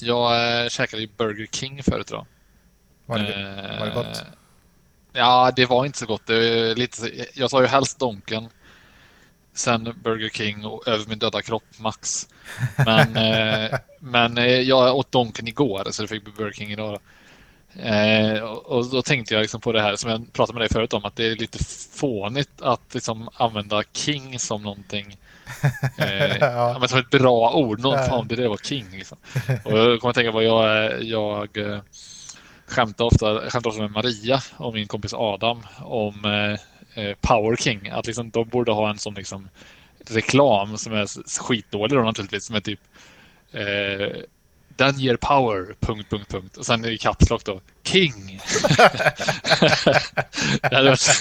Jag äh, käkade ju Burger King förut idag. Var det, var det gott? Eh, Ja, det var inte så gott. Det lite, jag sa ju helst Donken. Sen Burger King och över min döda kropp Max. Men, eh, men eh, jag åt Donken igår så det fick bli Burger King idag. Eh, och då tänkte jag liksom på det här som jag pratade med dig förut om att det är lite fånigt att liksom använda King som någonting eh, ja. som ett bra ord. Någon fan, det där var King. Liksom. Och jag kommer att tänka på jag, jag eh, skämtar ofta, skämtar ofta med Maria och min kompis Adam om eh, eh, Power King. Att liksom, de borde ha en sån liksom, reklam som är skitdålig då naturligtvis. Som är typ eh, den ger power, punkt, punkt, punkt. Och sen i Caps då, King. det, hade varit,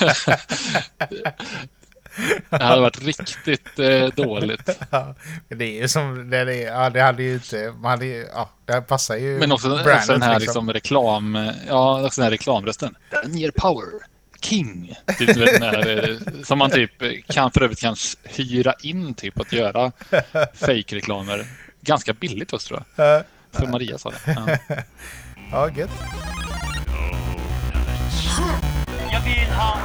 det hade varit riktigt eh, dåligt. Ja, det är ju som, det, det, ja, det hade ju inte, man hade ju, ja, det passar ju Men också, brandet, också den här liksom. liksom reklam, ja, också den här reklamrösten. Den ger power. King. Typ, här, eh, som man typ kan för övrigt kan hyra in typ att göra fake-reklamer. Ganska billigt också tror jag. För Maria sa det. Ja, ja gött. Jag vill ha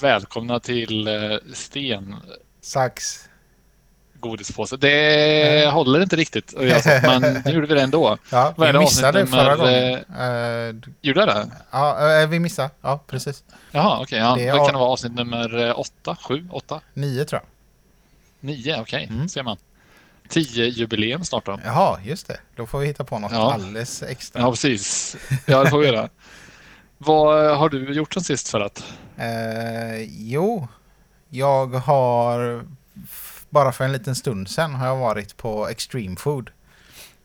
Välkomna till eh, Sten. Sax. Godispåse. Det mm. håller inte riktigt, men nu gjorde vi det ändå. Ja, vi missade förra gången. Uh, gjorde det? Ja, vi missade. Ja, precis. Jaha, okej. Okay, ja. Det, det kan det vara avsnitt nummer åtta, sju, åtta? Nio tror jag. Nio, okej. Okay. Mm. ser man. Tio jubileum snart då. Jaha, just det. Då får vi hitta på något ja. alldeles extra. Ja, precis. Ja, det får vi göra. Vad har du gjort sen sist för att? Eh, jo, jag har bara för en liten stund sedan har jag varit på Extreme Food.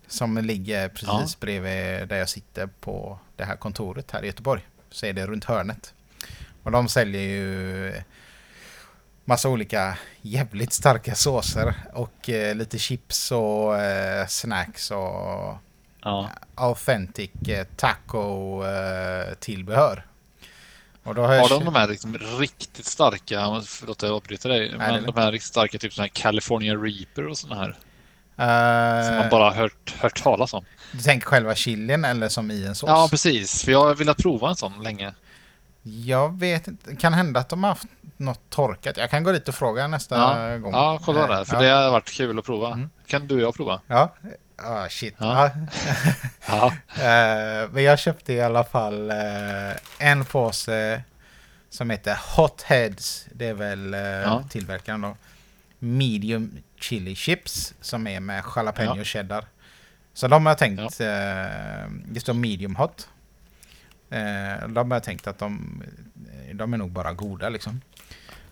Som ligger precis ja. bredvid där jag sitter på det här kontoret här i Göteborg. Så är det runt hörnet. Och de säljer ju massa olika jävligt starka såser och eh, lite chips och eh, snacks och ja. authentic eh, taco-tillbehör. Och då har, har de de här liksom riktigt starka, förlåt jag avbryter dig, Nej, men de här riktigt starka typ sådana här California Reaper och sådana här? Uh, som man bara hört, hört talas om. Du tänker själva chilin eller som i en sås? Ja, precis. För jag har velat prova en sån länge. Jag vet inte. Kan hända att de har haft något torkat. Jag kan gå dit och fråga nästa ja. gång. Ja, kolla det. För ja. det har varit kul att prova. Mm. Kan du och jag prova? Ja, Ah, shit. Ja. ja. uh, men jag köpte i alla fall uh, en påse som heter Hot Heads. Det är väl uh, ja. tillverkaren då. Medium chili chips som är med jalapeno ja. cheddar. Så de har jag tänkt, ja. det står medium hot. de har jag tänkt att de, de är nog bara goda liksom.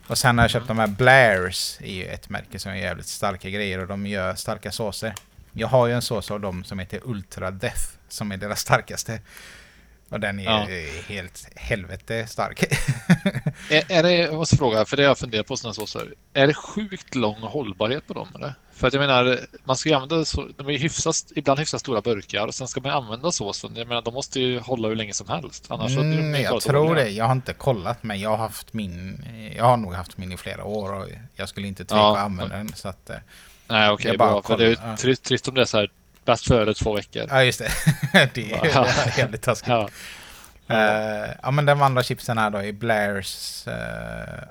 Och sen har jag köpt de här Blairs, är ju ett märke som är jävligt starka grejer och de gör starka såser. Jag har ju en sås av dem som heter Ultra Death som är deras starkaste. Och den är ja. helt helvete stark. är, är det, jag måste fråga, för det har jag funderat på sådana såser. Är det sjukt lång hållbarhet på dem eller? För att jag menar, man ska ju använda så, de är hyfsat, ibland hyfsat stora burkar och sen ska man använda såsen. Jag menar, de måste ju hålla hur länge som helst. Annars mm, de jag tror dåliga. det. Jag har inte kollat, men jag har haft min. Jag har nog haft min i flera år och jag skulle inte tveka ja, att använda den. Så att, eh, Nej, okej, okay, bra. För det är trist, trist om det är så här bäst före två veckor. Ja, just det. det är, ja. jävligt taskigt. Ja. Uh, ja, men de andra chipsen här då är Blairs uh,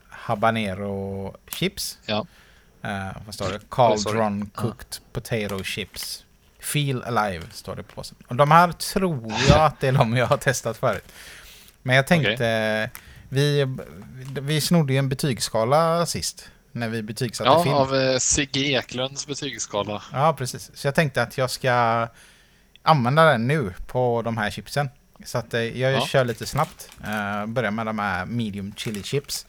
Habanero Chips. Ja. Uh, vad står det? Cauldron oh, Cooked uh. Potato Chips. Feel Alive står det på påsen. Och de här tror jag att det är de jag har testat förut. Men jag tänkte, okay. vi, vi snodde ju en betygsskala sist när vi betygsatte ja, film. Ja, av eh, Sigge Eklunds betygsskala. Ja, precis. Så jag tänkte att jag ska använda den nu på de här chipsen. Så att eh, jag ja. kör lite snabbt. Uh, börjar med de här medium chili chips.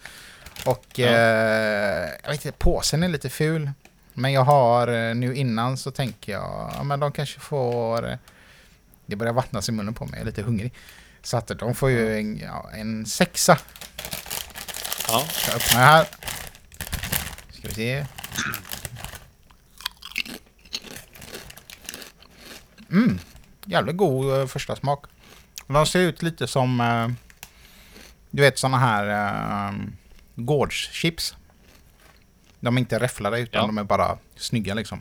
Och ja. uh, jag vet inte, påsen är lite ful. Men jag har nu innan så tänker jag, ja men de kanske får... det börjar vattnas i munnen på mig, jag är lite hungrig. Så att de får ju en, ja, en sexa. Ja. Jag öppnar här. Ska vi se. Mm. jävligt god uh, första smak. De ser ut lite som, uh, du vet sådana här uh, gårdschips. De är inte räfflade utan ja. de är bara snygga liksom.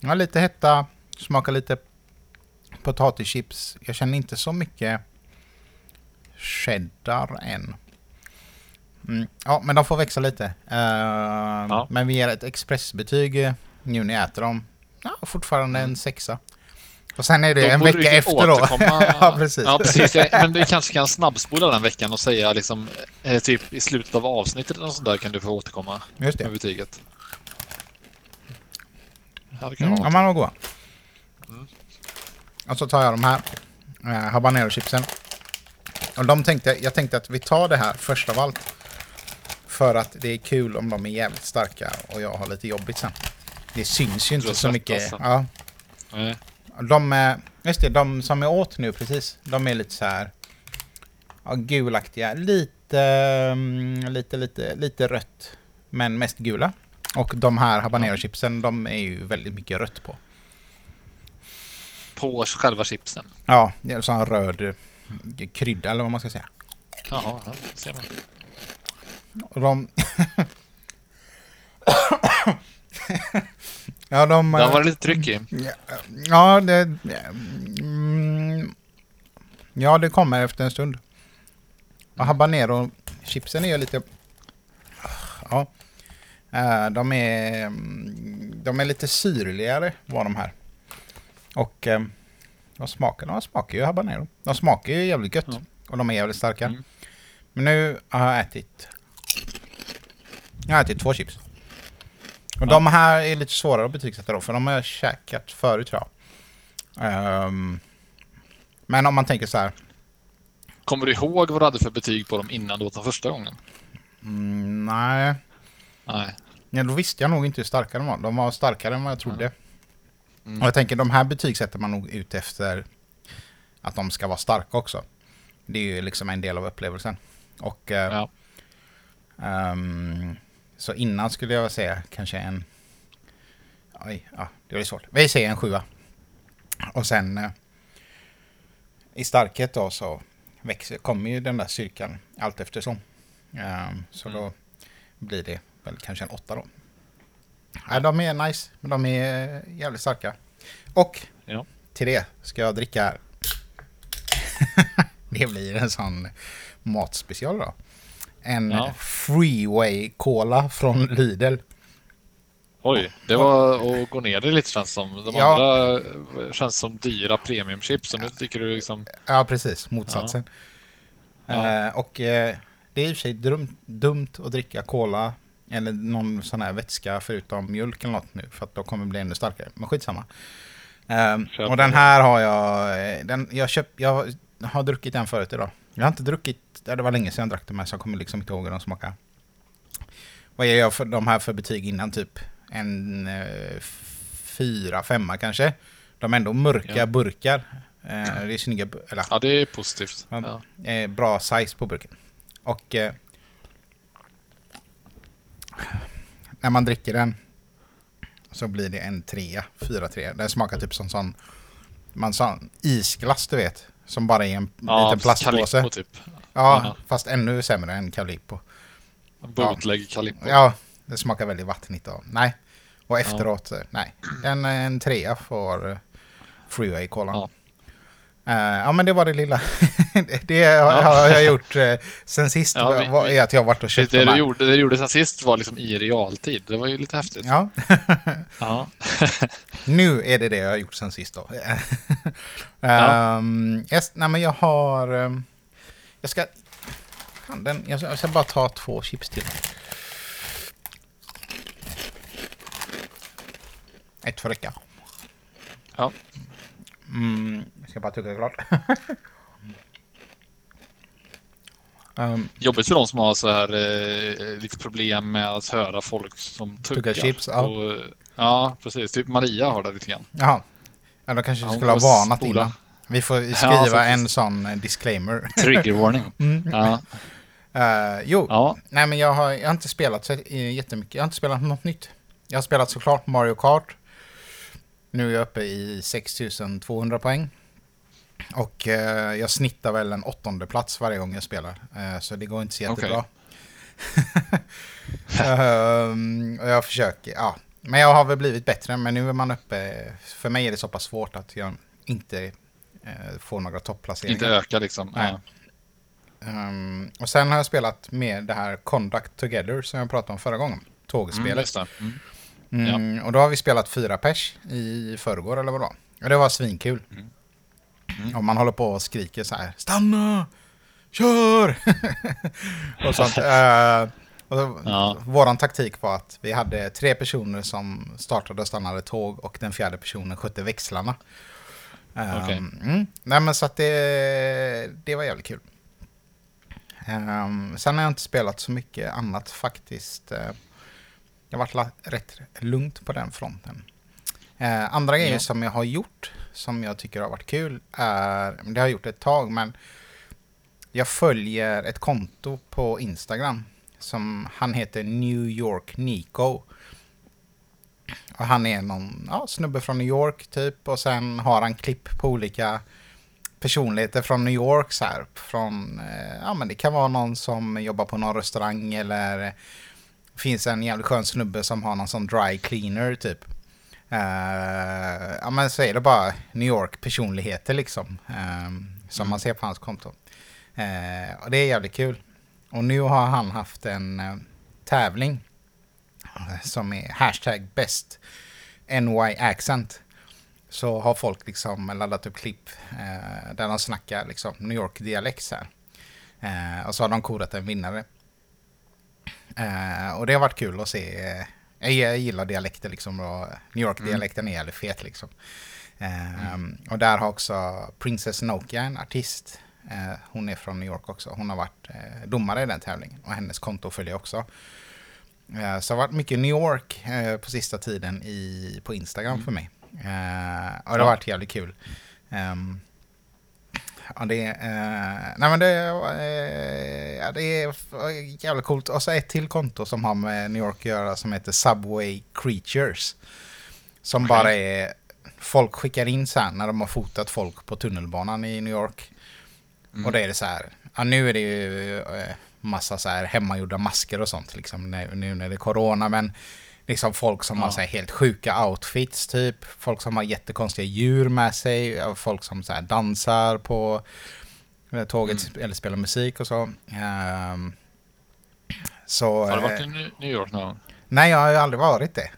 Ja, lite hetta, smakar lite potatischips. Jag känner inte så mycket cheddar än. Mm. Ja, men de får växa lite. Uh, ja. Men vi ger ett expressbetyg nu när jag äter dem. Ja, fortfarande mm. en sexa. Och sen är det då en vecka efter då. ja, precis. Ja, precis. Men du kanske kan snabbspola den veckan och säga liksom, eh, typ i slutet av avsnittet eller sånt där kan du få återkomma Just det. med betyget. Ja, det kan mm, ja, man var goda. Mm. Och så tar jag de här eh, habanero-chipsen. Och de tänkte, jag tänkte att vi tar det här först av allt. För att det är kul om de är jävligt starka och jag har lite jobbigt sen. Det syns ju inte så mycket. Ja. Nej. De, just det, de som jag åt nu precis, de är lite så här ja, gulaktiga. Lite, mm, lite, lite, lite rött. Men mest gula. Och de här habanero-chipsen, de är ju väldigt mycket rött på. På själva chipsen? Ja, det är sån röd krydda eller vad man ska säga. Jaha, ja, ser man. Och de... ja, de... Den var lite tryck i. Ja, det... Mm, ja, det kommer efter en stund. Och habanero-chipsen är ju lite... Ja. Eh, de är... De är lite syrligare var de här. Och... Eh, de smakar, de smakar ju habanero. De smakar ju jävligt gött. Ja. Och de är jävligt starka. Mm. Men nu har jag ätit... Jag har ätit två chips. Och de här är lite svårare att betygsätta då, för de har jag käkat förut tror jag. Um, men om man tänker så här. Kommer du ihåg vad du hade för betyg på dem innan du åt dem första gången? Mm, nej. Nej. Ja, då visste jag nog inte hur starka de var. De var starkare än vad jag trodde. Mm. Och jag tänker de här betygsätter man nog ut efter att de ska vara starka också. Det är ju liksom en del av upplevelsen. Och eh, ja. um, så innan skulle jag säga kanske en... Oj, ja, det var svårt. Vi säger en sjua. Och sen uh, i starkhet då så växer, kommer ju den där styrkan allt eftersom. Um, så mm. då blir det väl kanske en åtta då. Ja, de är nice, men de är jävligt starka. Och ja. till det ska jag dricka... det blir en sån matspecial då. En ja. Freeway Cola från Lidl. Oj, det var att gå ner det lite känns som. De ja. andra känns som dyra premiumchips och nu tycker du liksom... Ja, precis. Motsatsen. Ja. Uh, och uh, det är i och för sig dum, dumt att dricka cola eller någon sån här vätska förutom mjölk eller något nu för att då kommer det bli ännu starkare. Men skitsamma. Um, och den här har jag, eh, den, jag, köpt, jag har druckit den förut idag. Jag har inte druckit, det var länge sedan jag drack den med så jag kommer liksom inte ihåg hur de smakar. Vad ger jag för de här för betyg innan? Typ en eh, fyra, femma kanske. De är ändå mörka ja. burkar. Eh, det är snygga, eller, ja det är positivt. Ja. Eh, bra size på burken. Och eh, när man dricker den så blir det en trea, fyra trea. Den smakar typ som sån, man sa isglass du vet. Som bara är en ja, liten plastpåse. Calippo typ. Ja, Aha. fast ännu sämre än Calippo. Bootleg ja. Calippo. Ja, det smakar väldigt vattnigt av. Nej. Och efteråt, ja. nej. En, en trea för uh, Freeway Cola. Ja. Uh, ja men det var det lilla. det har, ja. jag gjort uh, sen sist. Ja, vi, var, är att jag varit och köpt det, det, du gjorde, det du gjorde sen sist var liksom i realtid. Det var ju lite häftigt. Ja. ja. nu är det det jag har gjort sen sist då. um, yes, nej men jag har... Um, jag ska... Handen, jag ska, jag ska bara ta två chips till. Ett för räcka. Ja. Mm, jag ska bara tugga klart. um, Jobbigt för de som har så här eh, lite problem med att höra folk som tuggar. tuggar chips, ja. Och, ja, precis. Typ Maria har det lite grann. Jaha. Ja, då kanske vi skulle ha varnat innan. Vi får skriva ja, en sån eh, disclaimer. Trigger warning. mm. ja. Uh, jo, ja. nej men jag har, jag har inte spelat så jättemycket. Jag har inte spelat något nytt. Jag har spelat såklart Mario Kart. Nu är jag uppe i 6200 poäng. Och eh, jag snittar väl en åttonde plats varje gång jag spelar. Eh, så det går inte så jättebra. Okay. um, och jag försöker, ja. Men jag har väl blivit bättre, men nu är man uppe... För mig är det så pass svårt att jag inte eh, får några topplaceringar. Inte öka liksom. Ja. Um, och sen har jag spelat med det här Conduct Together som jag pratade om förra gången. Tågspelet. Mm, mm. Mm, ja. Och då har vi spelat fyra pers i förrgår eller vad det var. Och det var svinkul. Mm. Mm. Och man håller på och skriker så här. Stanna! Kör! och sånt. uh, och ja. Våran taktik var att vi hade tre personer som startade och stannade tåg och den fjärde personen skötte växlarna. Um, okay. mm. Nej men så att det, det var jävligt kul. Um, sen har jag inte spelat så mycket annat faktiskt. Uh, det har varit rätt lugnt på den fronten. Uh, andra grejer som jag har gjort som jag tycker har varit kul är, det har jag gjort ett tag, men jag följer ett konto på Instagram som han heter New York Nico. Och han är någon ja, snubbe från New York typ och sen har han klipp på olika personligheter från New York så här. Från, eh, ja men det kan vara någon som jobbar på någon restaurang eller finns en jävligt skön snubbe som har någon sån dry cleaner typ. Uh, ja men så är det bara New York personligheter liksom. Um, som mm. man ser på hans konto. Uh, och det är jävligt kul. Och nu har han haft en uh, tävling. Som är hashtag best NY accent. Så har folk liksom laddat upp klipp där de snackar liksom New York-dialekt och så har de kodat en vinnare. Och det har varit kul att se jag gillar dialekter liksom och New York-dialekten mm. är jävligt fet liksom. Mm. Um, och där har också Princess Nokia, en artist, uh, hon är från New York också. Hon har varit uh, domare i den tävlingen och hennes konto följer också. Uh, så det har varit mycket New York på sista tiden i, på Instagram mm. för mig. och det har varit jävligt kul. Um, Ja, det, eh, nej men det, eh, ja, det är jävligt coolt. Och så ett till konto som har med New York att göra som heter Subway Creatures. Som okay. bara är... Folk skickar in så här när de har fotat folk på tunnelbanan i New York. Mm. Och då är det så här, ja, nu är det ju eh, massa så här hemmagjorda masker och sånt liksom nu när det är corona. Men liksom folk som ja. har så helt sjuka outfits typ. Folk som har jättekonstiga djur med sig. Folk som så dansar på eh, tåget mm. eller spelar musik och så. Um, så har du varit i New York någon gång? Nej, jag har ju aldrig varit det.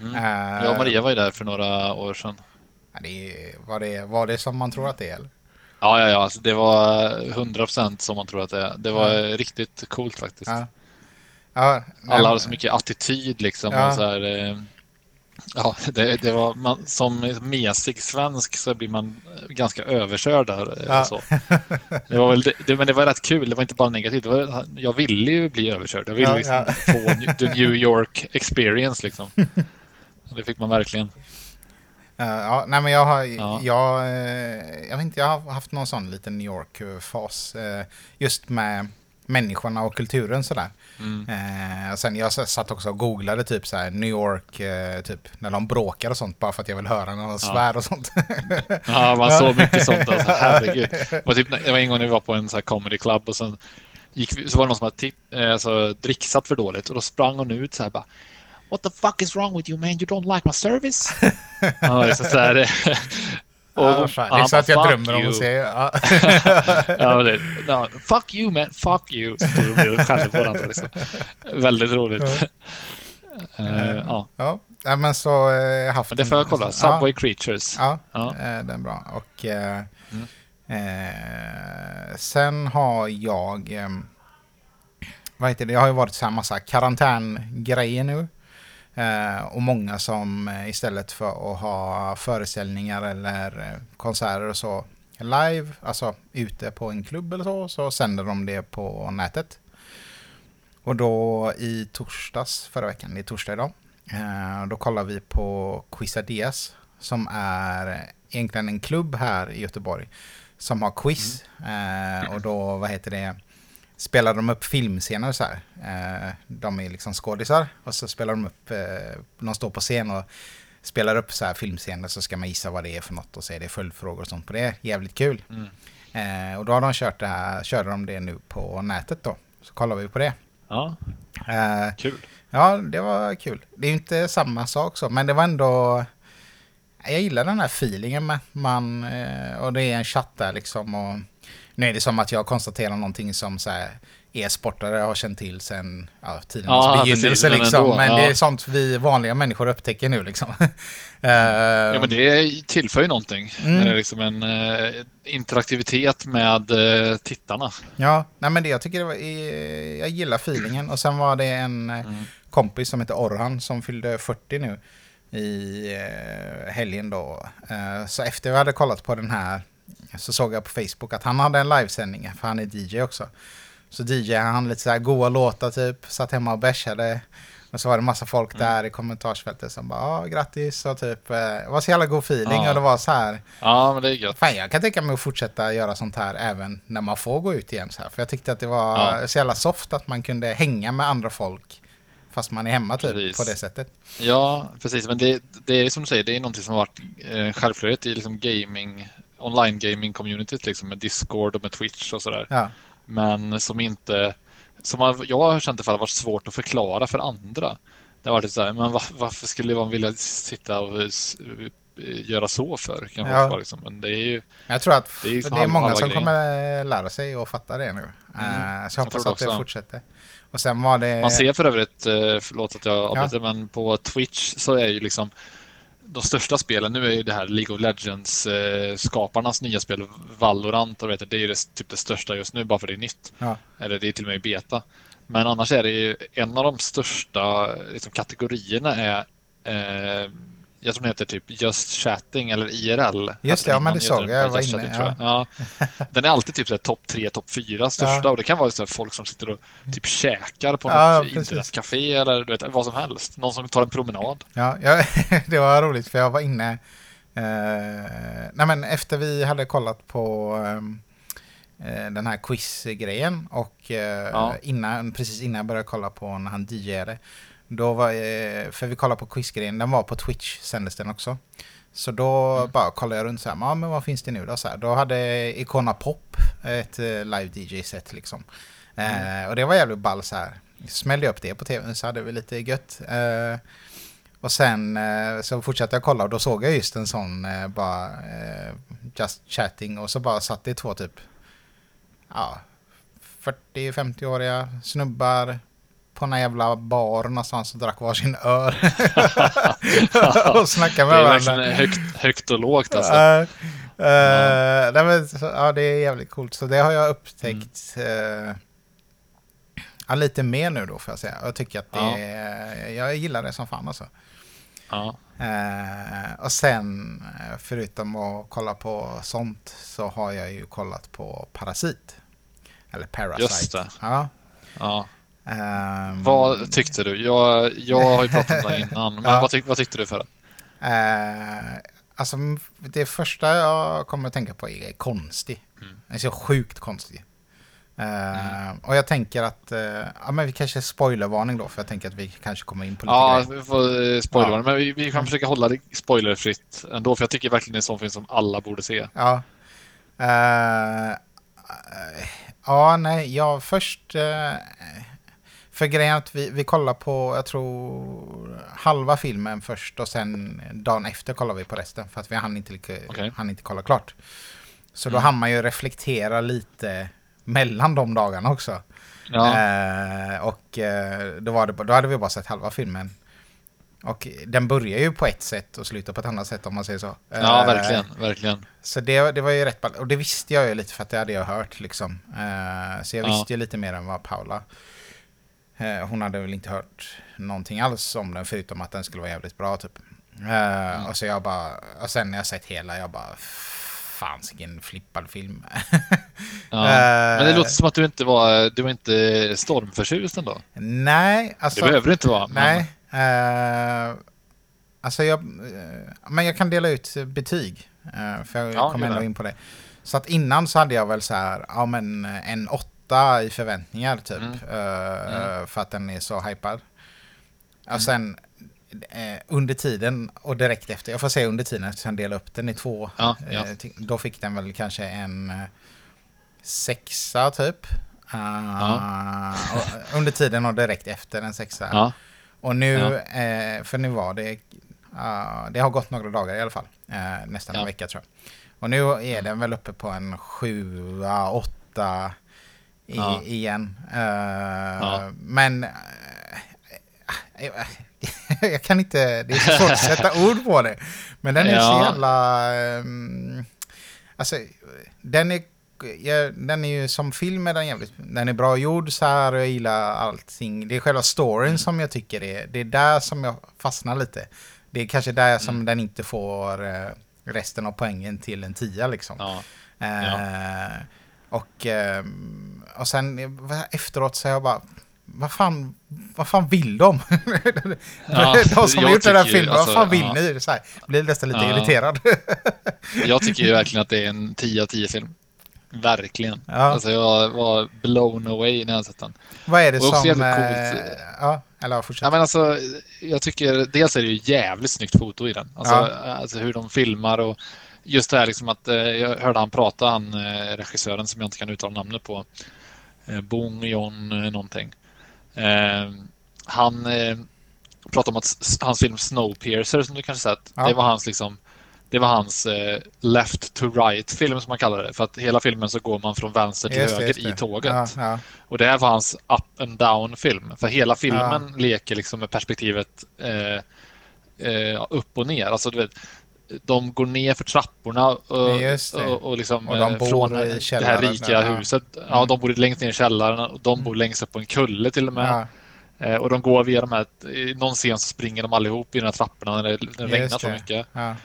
Mm. Uh, jag och Maria var ju där för några år sedan. Det, var, det, var det som man tror att det är? Eller? Ja, ja, ja. Alltså, det var 100% som man tror att det är. Det var mm. riktigt coolt faktiskt. Ja. Ja, Alla har så mycket attityd liksom. Ja. Och så här, eh, ja, det, det, var, man, som mesig svensk så blir man ganska överkörd där. Eh, ja. Så. Det var väl, det, men det var rätt kul. Det var inte bara negativt. Var, jag ville ju bli överkörd. Jag ville ja, liksom få the New York experience. Liksom. Det fick man verkligen. Ja, nej men jag har, ja. jag, jag vet inte, jag har haft någon sån liten New York-fas. Just med människorna och kulturen sådär. Mm. Eh, sen jag satt också och googlade typ så New York, eh, typ när de bråkar och sånt bara för att jag vill höra när de ja. svär och sånt. ja, man såg mycket sånt alltså, herregud. Det var, typ, det var en gång när vi var på en så här comedy club och sen gick så var det någon som hade eh, alltså, dricksat för dåligt och då sprang hon ut så här bara What the fuck is wrong with you man? You don't like my service? ja, så, så här, och, ja, det är så att jag drömmer om att se. Ja. ja, det, no, fuck you man, fuck you. Skäller på varandra. Liksom. Väldigt roligt. uh, ja. ja. Ja, men så eh, haft men det får jag kolla. Subway ja. Creatures. Ja, ja. Eh, den är bra. Och eh, mm. eh, sen har jag... Eh, vad heter det? Det har ju varit så här massa karantängrejer nu. Eh, och många som eh, istället för att ha föreställningar eller eh, konserter och så live, alltså ute på en klubb eller så, så sänder de det på nätet. Och då i torsdags förra veckan, det är torsdag idag, då kollar vi på Quizadias som är egentligen en klubb här i Göteborg som har quiz. Mm. och då, vad heter det, spelar de upp filmscener så här. Eh, de är liksom skådisar och så spelar de upp, eh, de står på scen och spelar upp så här filmscener så ska man gissa vad det är för något och så är det följdfrågor och sånt på det. Jävligt kul. Mm. Eh, och då har de kört det här, körde de det nu på nätet då. Så kollar vi på det. Ja, kul. Ja, det var kul. Det är ju inte samma sak så, men det var ändå... Jag gillar den här feelingen med man... Och det är en chatt där liksom och... Nu är det som att jag konstaterar någonting som så här e-sportare har känt till sen ja, tidens ja, begynnelse. Precis, liksom. Men, men ja. det är sånt vi vanliga människor upptäcker nu. Liksom. ja, men det tillför ju någonting. Mm. Det är liksom en uh, interaktivitet med uh, tittarna. Ja, nej, men det jag tycker det var, jag gillar feelingen. Och sen var det en mm. kompis som heter Orhan som fyllde 40 nu i uh, helgen då. så efter vi hade kollat på den här så såg jag på Facebook att han hade en livesändning, för han är DJ också. Så DJ han lite så här goa låtar typ, satt hemma och bärsade. Och så var det massa folk mm. där i kommentarsfältet som bara ja, grattis och typ, eh, det var så jävla god feeling ja. och det var så här. Ja, men det är gött. Fan, jag kan tänka mig att fortsätta göra sånt här även när man får gå ut igen så här. För jag tyckte att det var ja. så jävla soft att man kunde hänga med andra folk fast man är hemma typ precis. på det sättet. Ja, precis. Men det, det är som du säger, det är någonting som har varit eh, självklarhet i liksom gaming, online gaming communityt liksom med Discord och med Twitch och sådär. Ja men som inte som jag har känt i fall varit svårt att förklara för andra. Det har varit så här, men varför skulle man vilja sitta och göra så för? Kan ja. liksom. Men det är ju, jag tror att det är, det är många som grejen. kommer lära sig och fatta det nu. Mm. Uh, så jag hoppas jag att det fortsätter. Och sen var det... Man ser för övrigt, eh, förlåt att jag avbryter, ja. men på Twitch så är ju liksom de största spelen, nu är ju det här League of Legends eh, skaparnas nya spel Valorant och vet, det är ju det, typ det största just nu bara för det är nytt. Ja. Eller det är till och med i beta. Men annars är det ju en av de största liksom, kategorierna är eh, jag tror den heter typ Just Chatting eller IRL. Just det, ja, men det såg jag. Jag var inne. Ja. Ja. Den är alltid typ topp tre, topp fyra största ja. och det kan vara så folk som sitter och typ käkar på ja, något internetcafé eller du vet, vad som helst. Någon som tar en promenad. Ja, ja det var roligt för jag var inne. Eh, nej men efter vi hade kollat på eh, den här quiz-grejen och eh, innan, precis innan jag började kolla på när han DJade då var, eh, för vi kollade på quizgrejen, den var på Twitch sändes den också. Så då mm. bara kollade jag runt så här, ja men vad finns det nu då? Så här, då hade Icona Pop ett eh, live DJ-set liksom. Mm. Eh, och det var jävligt ball så här. Smällde upp det på tvn så hade vi lite gött. Eh, och sen eh, så fortsatte jag kolla och då såg jag just en sån eh, bara just chatting och så bara satt det två typ ja, 40-50-åriga snubbar på en jävla bar någonstans och drack varsin öl. och snackade med varandra. Det är högt, högt och lågt alltså. Uh, uh. Nej, men, ja, det är jävligt coolt. Så det har jag upptäckt mm. uh, ja, lite mer nu då får jag säga. Jag tycker att det ja. är, jag gillar det som fan alltså. Ja. Uh, och sen, förutom att kolla på sånt, så har jag ju kollat på Parasit. Eller Parasite. Just det. Ja. ja. Um, vad tyckte du? Jag, jag har ju pratat om det innan, men ja. vad, tyck, vad, tyckte du för det? Uh, alltså, det första jag kommer att tänka på är konstig. Mm. Den är så sjukt konstig. Uh, mm. Och jag tänker att, uh, ja men vi kanske spoilervarning då, för jag tänker att vi kanske kommer in på lite Ja, grejer. vi får spoilervarning, ja. men vi, vi, kan försöka hålla det spoilerfritt ändå, för jag tycker verkligen det är en sån film som alla borde se. Ja. Uh, ja, nej, jag först för grejen att vi, vi kollar på, jag tror, halva filmen först och sen dagen efter kollar vi på resten. För att vi hann inte, okay. hann inte kolla klart. Så då mm. hann man ju reflektera lite mellan de dagarna också. Ja. Eh, och eh, då, var det, då hade vi bara sett halva filmen. Och den börjar ju på ett sätt och slutar på ett annat sätt om man säger så. Ja, eh, verkligen, verkligen. Så det, det var ju rätt Och det visste jag ju lite för att det hade jag hört liksom. Eh, så jag visste ju lite mer än vad Paula hon hade väl inte hört någonting alls om den förutom att den skulle vara jävligt bra typ. Mm. Och så jag bara, och sen när jag sett hela, jag bara fan vilken flippad film. ja. Men det låter som att du inte var, du var inte stormförtjust ändå? Nej, alltså. Det behöver det inte vara. Nej. Men... Uh, alltså jag, men jag kan dela ut betyg. För jag ja, kommer ändå in på det. Så att innan så hade jag väl så här, ja men en åtta åtta i förväntningar typ. Mm. Uh, mm. För att den är så hypad. Och mm. sen eh, under tiden och direkt efter, jag får säga under tiden eftersom jag delade upp den i två. Ja, ja. Eh, då fick den väl kanske en eh, sexa typ. Uh, ja. under tiden och direkt efter en sexa. Ja. Och nu, eh, för nu var det, uh, det har gått några dagar i alla fall. Nästan en vecka tror jag. Och nu är den väl uppe på en sjua, åtta i, igen. Men jag kan inte, det är så svårt att sätta ord på det. Men den är ja. så jävla... Um, alltså, den är, ja, den är ju som film är den jävligt... Den är bra gjord så här och jag gillar allting. Det är själva storyn som jag tycker är... Det är där som jag fastnar lite. Det är kanske där som mm. den inte får uh, resten av poängen till en tia liksom. Ja. Uh, och, uh, och sen efteråt så jag bara vad fan, vad fan vill de? Ja, de som har gjort den här filmen, alltså, vad fan vill ja. ni? Så här, blir nästan lite ja. irriterad. jag tycker ju verkligen att det är en 10 av 10 film. Verkligen. Ja. Alltså jag var blown away när jag sett den. Vad är det som... Coolt. Ja, eller fortsätt. Ja, men alltså, jag tycker dels är det ju jävligt snyggt foto i den. Alltså, ja. alltså hur de filmar och just det här liksom att eh, jag hörde han prata, han eh, regissören som jag inte kan uttala namnet på. Eh, Bong Jon någonting. Han pratade om att hans film Snowpiercer som du kanske sett, ja. det var hans liksom det var hans eh, left to right film som man kallar det. För att hela filmen så går man från vänster till just höger i tåget. Ja, ja. Och det här var hans up and down film. För hela filmen leker liksom med perspektivet eh, eh, upp och ner. Alltså du vet, de går ner för trapporna och, och, och, liksom, och de eh, från det här rika ja. huset. Ja, mm. de bor längst ner i källaren och de bor mm. längst upp på en kulle till och med. Ja. Eh, och de går via de här, i någon scen så springer de allihop i de här trapporna när det, när det regnar så mycket. Ja.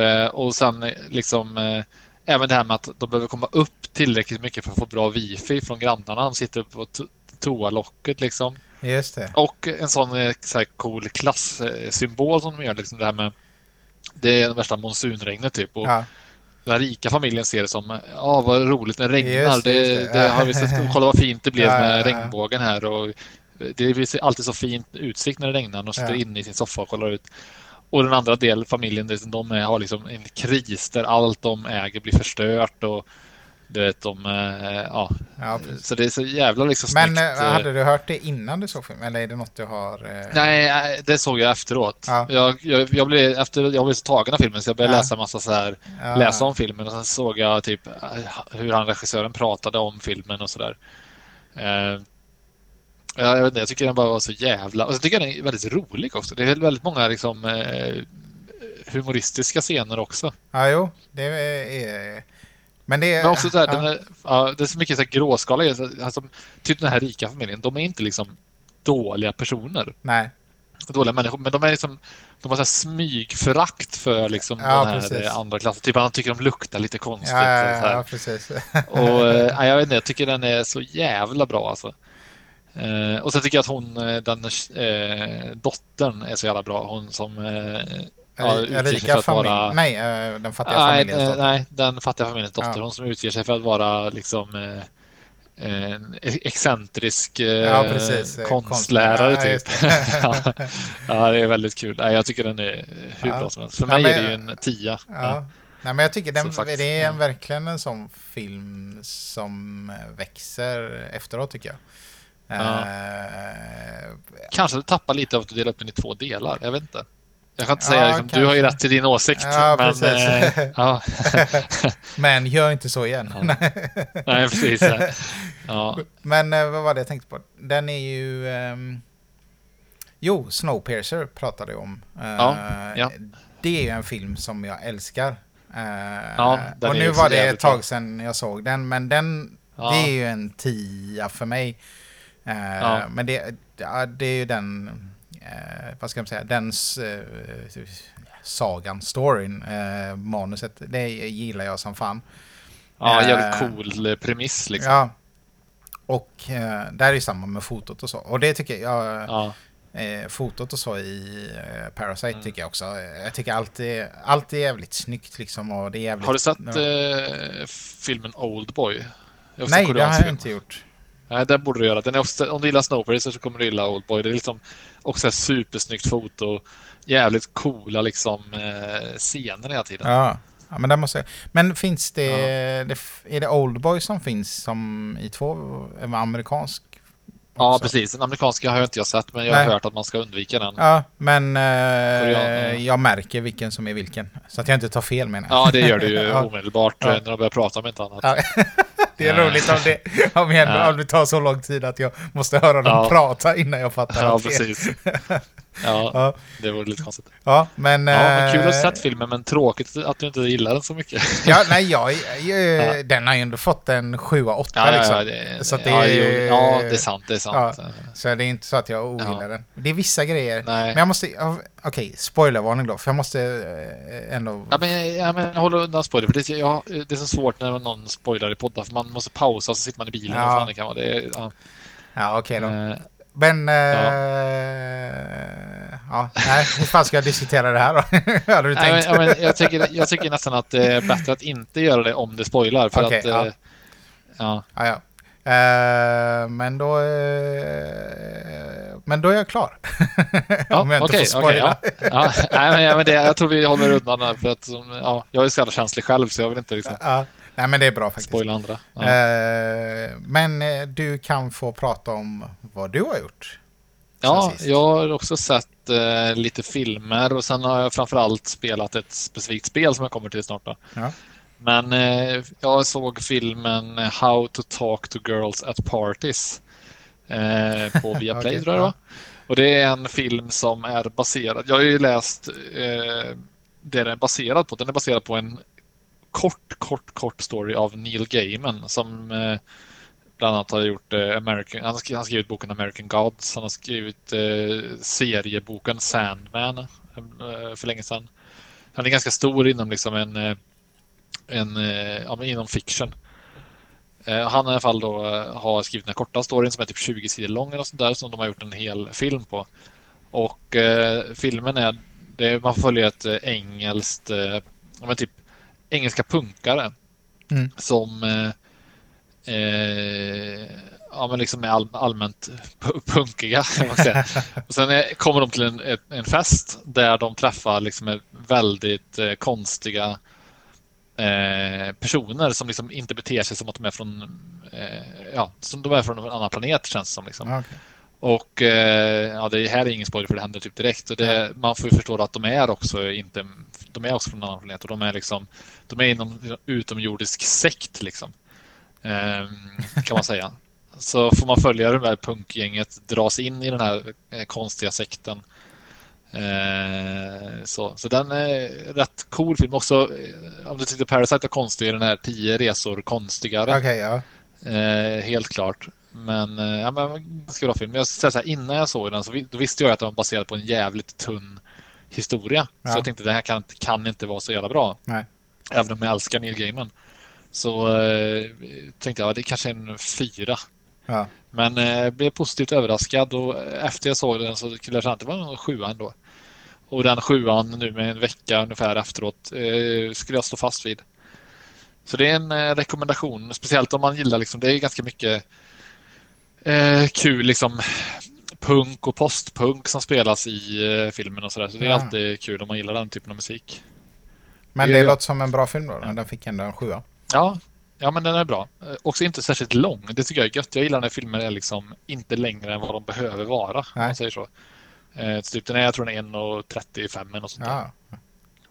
Eh, och sen liksom även det här med att de behöver komma upp tillräckligt mycket för att få bra wifi från grannarna. De sitter på toalocket liksom. Just det. Och en sån så här cool klasssymbol som de gör, liksom det här med det är det värsta monsunregnet typ. Och ja. Den rika familjen ser det som, ja vad roligt när det regnar. Just, det, just det. det har vi sett, kolla vad fint det blev med ja, regnbågen här. Och det är alltid så fint utsikt när det regnar. De sitter inne i sin soffa och kollar ut. Och den andra delen, familjen, de har liksom en kris där allt de äger blir förstört. Och du vet, de, eh, ja. ja så det är så jävla liksom Men snyggt. Eh, hade du hört det innan du såg filmen? Eller är det något du har? Eh... Nej, det såg jag efteråt. Ja. Jag, jag, jag, blev, efter, jag blev så tagen av filmen så jag började ja. läsa massa så här, läsa om filmen och sen såg jag typ hur han regissören pratade om filmen och sådär. Eh, jag, vet inte, jag tycker den bara var så jävla... Och så tycker jag den är väldigt rolig också. Det är väldigt många liksom, eh, humoristiska scener också. Ja, jo. Det är... Men det är, Men också så här, ja. är, ja, det är så mycket så här gråskala. Alltså, typ den här rika familjen, de är inte liksom dåliga personer. Nej. Dåliga människor, men de är liksom de har så smygförakt för liksom ja, den här precis. andra klassen. Typ han tycker de luktar lite konstigt. Ja, precis. och, äh, jag vet inte, jag tycker den är så jävla bra alltså. Eh, och sen tycker jag att hon, eh, den eh, dottern är så jävla bra. Hon som eh, Ja, rika familj? Vara... Nej, eh, den fattiga nej, familjens dotter. Nej, den fattiga familjens dotter. Ja. Hon som utger sig för att vara liksom eh, en excentrisk ja, precis. konstlärare ja, typ. ja. ja, det är väldigt kul. Jag tycker den är hur bra som helst. För mig men, är det ju en tia. Ja. Nej, men jag tycker den, faktiskt, det är verkligen en sån film som växer efteråt tycker jag. Ja. Uh, Kanske tappar lite av att du delar upp den i två delar. Jag vet inte. Jag kan inte säga, liksom, du har ju rätt till din åsikt. Ja, men, äh, ja. men gör inte så igen. Ja. Nej, precis. Ja. Men äh, vad var det jag tänkte på? Den är ju... Um... Jo, Snowpiercer pratade jag om. Uh, ja, Det är ju en film som jag älskar. Uh, och nu var det ett tag sedan jag såg den, men den det är ju en tia för mig. Uh, men det, det är ju den eh, vad ska man säga, den eh, sagan, storyn, eh, manuset, det gillar jag som fan. Ja, jävligt eh, cool premiss liksom. Ja. Och eh, där är samma med fotot och så. Och det tycker jag, ja. eh, fotot och så i eh, Parasite mm. tycker jag också. Jag tycker allt är, allt är jävligt snyggt liksom. Och det är jävligt, har du sett eh, filmen Oldboy? Nej, det har jag inte gjort. Nej, den borde du göra. Den är också, om du gillar Snowpiercer så kommer du gilla Oldboy. Det är liksom också ett supersnyggt foto. Jävligt coola liksom, eh, scener hela tiden. Ja. ja, men det måste jag. Men finns det, ja. det, Är det Oldboy som finns som i två amerikansk Ja, precis. Den amerikanska har jag inte jag sett, men jag har Nej. hört att man ska undvika den. Ja, men eh, jag märker vilken som är vilken. Så att jag inte tar fel menar jag. Ja, det gör du ju ja. omedelbart ja. när de börjar prata om inte annat. Ja. det är roligt om det, om, jag, om det tar så lång tid att jag måste höra dem prata innan jag fattar. Ja, precis. Ja, ja, det vore lite konstigt. Ja, men... Ja, men kul att ha eh, sett filmen, men tråkigt att du inte gillar den så mycket. Ja, nej, jag, jag ja. den har ju ändå fått en 7-8 ja, liksom. Ja, det, så det, ja, ja, det är sant, det är sant. Så det är inte så att jag ogillar den. Det är vissa grejer. Nej. Men jag måste... Okej, okay, spoilervarning då, för jag måste eh, ändå... Ja, men, ja, men håll undan spoiler, för det, ja, det är så svårt när någon spoilar i poddar, för man måste pausa och så sitter man i bilen ja. och fan det kan vara. Det, ja, ja okej okay då. Uh, men... Ja. Eh, ja. Nej, hur fan ska jag diskutera det här då? Hade du tänkt? Nej, men, jag, tycker, jag tycker nästan att det är bättre att inte göra det om det spoilar. För okay, att, ja. Eh, ja. ja, ja. Uh, men då... Uh, men då är jag klar. Ja, Om jag okay, inte får okay, ja. ja. Nej, men, det, jag tror vi håller undan här för att ja, jag är så jävla känslig själv så jag vill inte liksom... Ja. Nej men det är bra faktiskt. Spoila andra. Ja. Eh, men eh, du kan få prata om vad du har gjort. Ja, jag har också sett eh, lite filmer och sen har jag framförallt spelat ett specifikt spel som jag kommer till snart. Ja. Men eh, jag såg filmen How to talk to girls at parties eh, på Viaplay okay, tror jag ja. Och det är en film som är baserad, jag har ju läst eh, det den är baserad på. Den är baserad på en kort, kort, kort story av Neil Gaiman som eh, bland annat har gjort eh, American, han har skrivit boken American Gods, han har skrivit eh, serieboken Sandman eh, för länge sedan. Han är ganska stor inom liksom en, eh, en eh, ja, inom fiction. Eh, han i alla fall då har skrivit den korta storyn som är typ 20 sidor lång eller sånt där som de har gjort en hel film på. Och eh, filmen är, det är, man följer ett engelskt, eh, typ engelska punkare mm. som eh, eh, ja, men liksom är all, allmänt punkiga. Och sen är, kommer de till en, en fest där de träffar liksom väldigt eh, konstiga eh, personer som liksom inte beter sig som att de är från, eh, ja, som de är från en annan planet känns det som. Liksom. Okay. Och eh, ja, det här är ingen spoiler för det händer typ direkt. Så det, man får ju förstå att de är också inte, de är också från en annan planet och de är liksom, de är inom utomjordisk sekt liksom. Eh, kan man säga. Så får man följa det här punkgänget dras in i den här eh, konstiga sekten. Eh, så, så den är rätt cool film också. Eh, om du tyckte Parasite var konstig är den här Tio resor konstigare. Okay, ja. Eh, helt klart. Men, eh, ja, men ganska bra film. Jag säga så här, innan jag såg den så då visste jag att den var baserad på en jävligt tunn historia. Ja. Så jag tänkte det här kan, kan inte vara så jävla bra. Nej. Även om jag älskar Neil Gaiman. Så eh, tänkte jag att det kanske är en fyra. Ja. Men eh, blev positivt överraskad och efter jag såg den så skulle jag känna att det var en sjua ändå. Och den sjuan nu med en vecka ungefär efteråt eh, skulle jag stå fast vid. Så det är en eh, rekommendation, speciellt om man gillar liksom, det är ganska mycket eh, kul liksom punk och postpunk som spelas i eh, filmen och sådär. Så det är ja. alltid kul om man gillar den typen av musik. Men det, det låter som en bra film då? Den fick ändå en sjua. Ja, ja men den är bra. Eh, också inte särskilt lång. Det tycker jag är gött. Jag gillar när filmer är liksom inte längre än vad de behöver vara. Om man säger så. Eh, typ den är, jag tror den är 1.35 eller något sånt ja.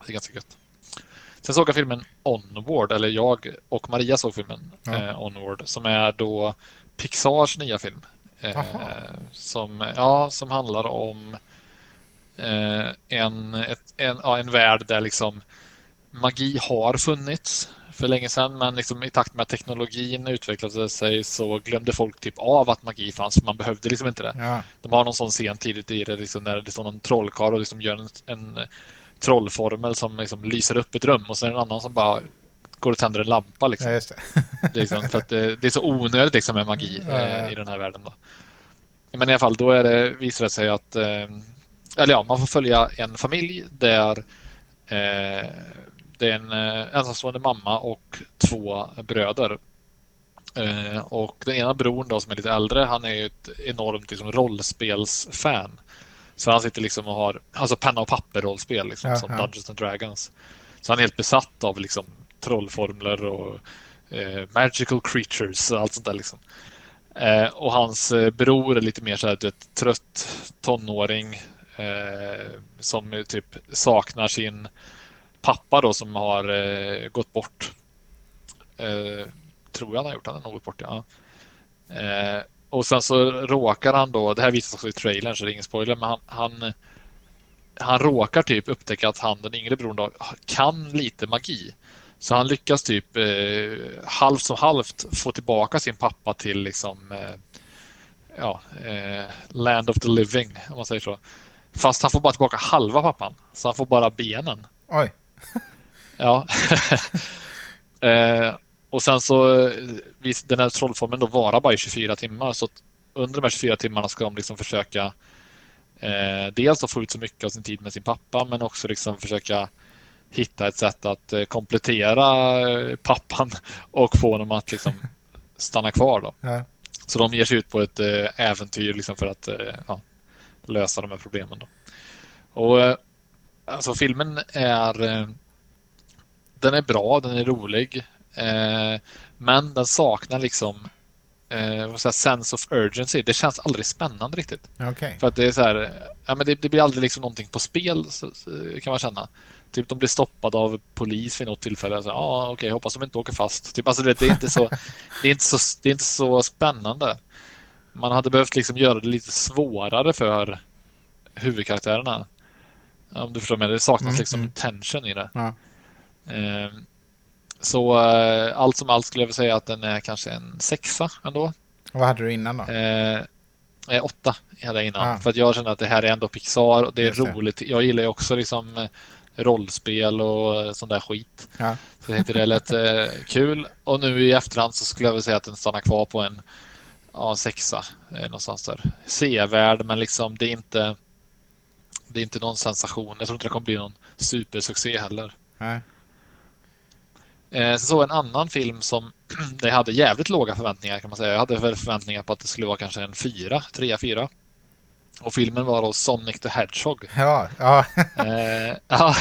Det är ganska gött. Sen såg jag filmen Onward, eller jag och Maria såg filmen ja. eh, Onward, som är då Pixars nya film. Eh, som, ja, som handlar om eh, en, ett, en, ja, en värld där liksom magi har funnits för länge sedan men liksom i takt med att teknologin utvecklade sig så glömde folk typ av att magi fanns. Man behövde liksom inte det. Ja. De har någon sån scen tidigt i det liksom, när det står någon trollkarl och liksom gör en, en trollformel som liksom lyser upp ett rum och sen en annan som bara går och tänder en lampa. Liksom. Ja, det. liksom, för att det, det, är så onödigt liksom, med magi ja, eh, i den här världen. Då. Men i alla fall, då är det, visar det sig att eh, eller ja, man får följa en familj där eh, det är en eh, ensamstående mamma och två bröder. Eh, och den ena bron då som är lite äldre, han är ju ett enormt liksom, rollspelsfan. Så han sitter liksom och har alltså penna och papper rollspel liksom, ja, som ja. Dungeons and Dragons. Så han är helt besatt av liksom, trollformler och eh, magical creatures och allt sånt där. Liksom. Eh, och hans eh, bror är lite mer så här, du vet, trött tonåring eh, som typ saknar sin pappa då som har eh, gått bort. Eh, tror jag han har gjort, han har nog gått bort ja. Eh, och sen så råkar han då, det här visas också i trailern så det är ingen spoiler, men han, han, han råkar typ upptäcka att han, den yngre bron då, kan lite magi. Så han lyckas typ eh, halvt som halvt få tillbaka sin pappa till liksom eh, ja, eh, Land of the Living, om man säger så. Fast han får bara tillbaka halva pappan, så han får bara benen. Oj. ja. eh, och sen så, eh, den här trollformen då varar bara i 24 timmar, så under de här 24 timmarna ska de liksom försöka eh, dels att få ut så mycket av sin tid med sin pappa, men också liksom försöka hitta ett sätt att eh, komplettera eh, pappan och få honom att liksom stanna kvar. Då. Ja. Så de ger sig ut på ett äventyr liksom för att ja, lösa de här problemen. Då. Och, alltså, filmen är den är bra, den är rolig. men den saknar liksom eh, sense of urgency. Det känns aldrig spännande riktigt. Okay. För att det är så här, ja, men det, det, blir aldrig liksom någonting på spel så, så, kan man känna. Typ de blir stoppade av polis vid något tillfälle. Ja, ah, okej, okay, hoppas de inte åker fast. Typ, alltså, det, det, är inte så, det, är inte så, det är inte så spännande. Man hade behövt liksom göra det lite svårare för huvudkaraktärerna. Om du förstår mig. Det saknas mm, liksom mm. tension i det. Ja. Eh, så eh, allt som allt skulle jag säga att den är kanske en sexa ändå. Vad hade du innan då? Eh, eh åtta hade jag innan. Ah. För att jag känner att det här är ändå Pixar och det är roligt. Jag gillar ju också liksom eh, rollspel och sån där skit. Ja. Så jag tänkte det lät eh, kul. Och nu i efterhand så skulle jag vilja säga att den stannar kvar på en ja, sexa eh, någonstans där. Sevärd men liksom det är inte det är inte någon sensation. Jag tror inte det kommer bli någon supersuccé heller. Nej. Eh, så såg en annan film som det hade jävligt låga förväntningar kan man säga. Jag hade förväntningar på att det skulle vara kanske en fyra, trea, fyra. Och filmen var då Sonic the Hedgehog. Ja, ja. eh, ja.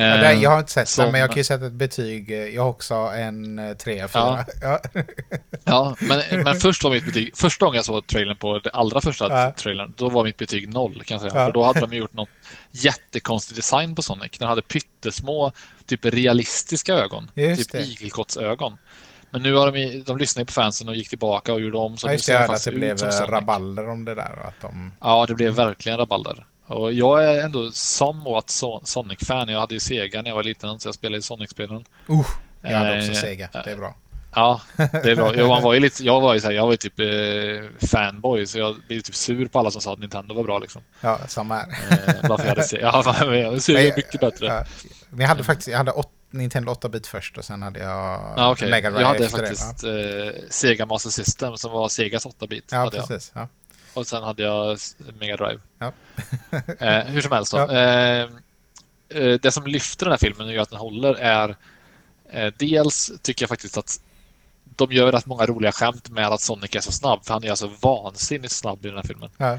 Ja, jag har inte sett som, den, men jag kan ju sätta ett betyg. Jag har också en 3, eh, 4. Ja, ja men, men först var mitt betyg, första gången jag såg trailern på det allra första ja. trailern, då var mitt betyg 0 kan jag säga. Ja. För då hade de gjort något jättekonstig design på Sonic. Den hade pyttesmå, typ realistiska ögon. Just typ igelkottsögon. Men nu har de, de lyssnat på fansen och gick tillbaka och gjorde om. Så ja, just det, att det blev rabalder om det där. Att de... Ja, det blev verkligen rabalder. Och jag är ändå somewhat Sonic-fan. Jag hade ju Sega när jag var liten, så jag spelade i Sonic-spelen. Uh, jag hade också eh, Sega. Det är bra. Ja, det är bra. Jag var ju, lite, jag var ju, här, jag var ju typ eh, fanboy, så jag blev typ sur på alla som sa att Nintendo var bra. Liksom. Ja, samma här. Eh, varför jag hade Sega. Ja, jag Sega är mycket bättre. Ja, men jag hade faktiskt jag hade åt, Nintendo 8-bit först och sen hade jag ja, okay. Mega Drive Jag hade faktiskt det, ja. Sega Master System som var Segas 8-bit. Ja, precis. Ja. Och sen hade jag Mega Drive. Ja. eh, hur som helst då. Ja. Eh, eh, det som lyfter den här filmen och gör att den håller är eh, dels tycker jag faktiskt att de gör rätt många roliga skämt med att Sonic är så snabb. För han är alltså vansinnigt snabb i den här filmen. Ja.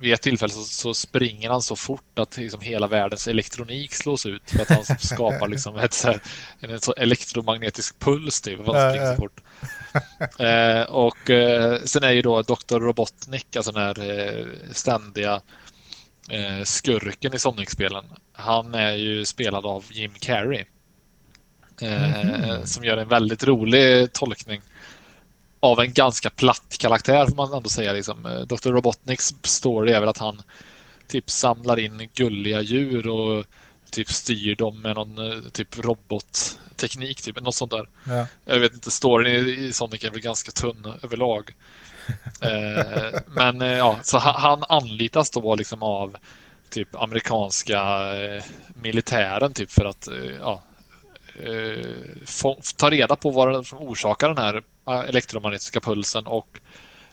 Vid ett tillfälle så, så, springer han så fort att liksom hela världens elektronik slås ut för att han skapar liksom ett, här, en så elektromagnetisk puls typ, för springer så fort. eh, och eh, sen är ju då Dr. Robotnik, alltså den här eh, ständiga eh, skurken i Sonic-spelen. Han är ju spelad av Jim Carrey. Mm. Som gör en väldigt rolig tolkning av en ganska platt karaktär får man ändå säga. Liksom. Eh, Dr. Robotniks story är väl att han typ samlar in gulliga djur och typ styr dem med någon eh, typ robotteknik, typ, något sånt där. Ja. Jag vet inte, storyn i Sonic är väl ganska tunn överlag. eh, men eh, ja, så han, han anlitas då liksom av typ amerikanska eh, militären typ för att eh, ja, ta reda på vad som orsakar den här elektromagnetiska pulsen och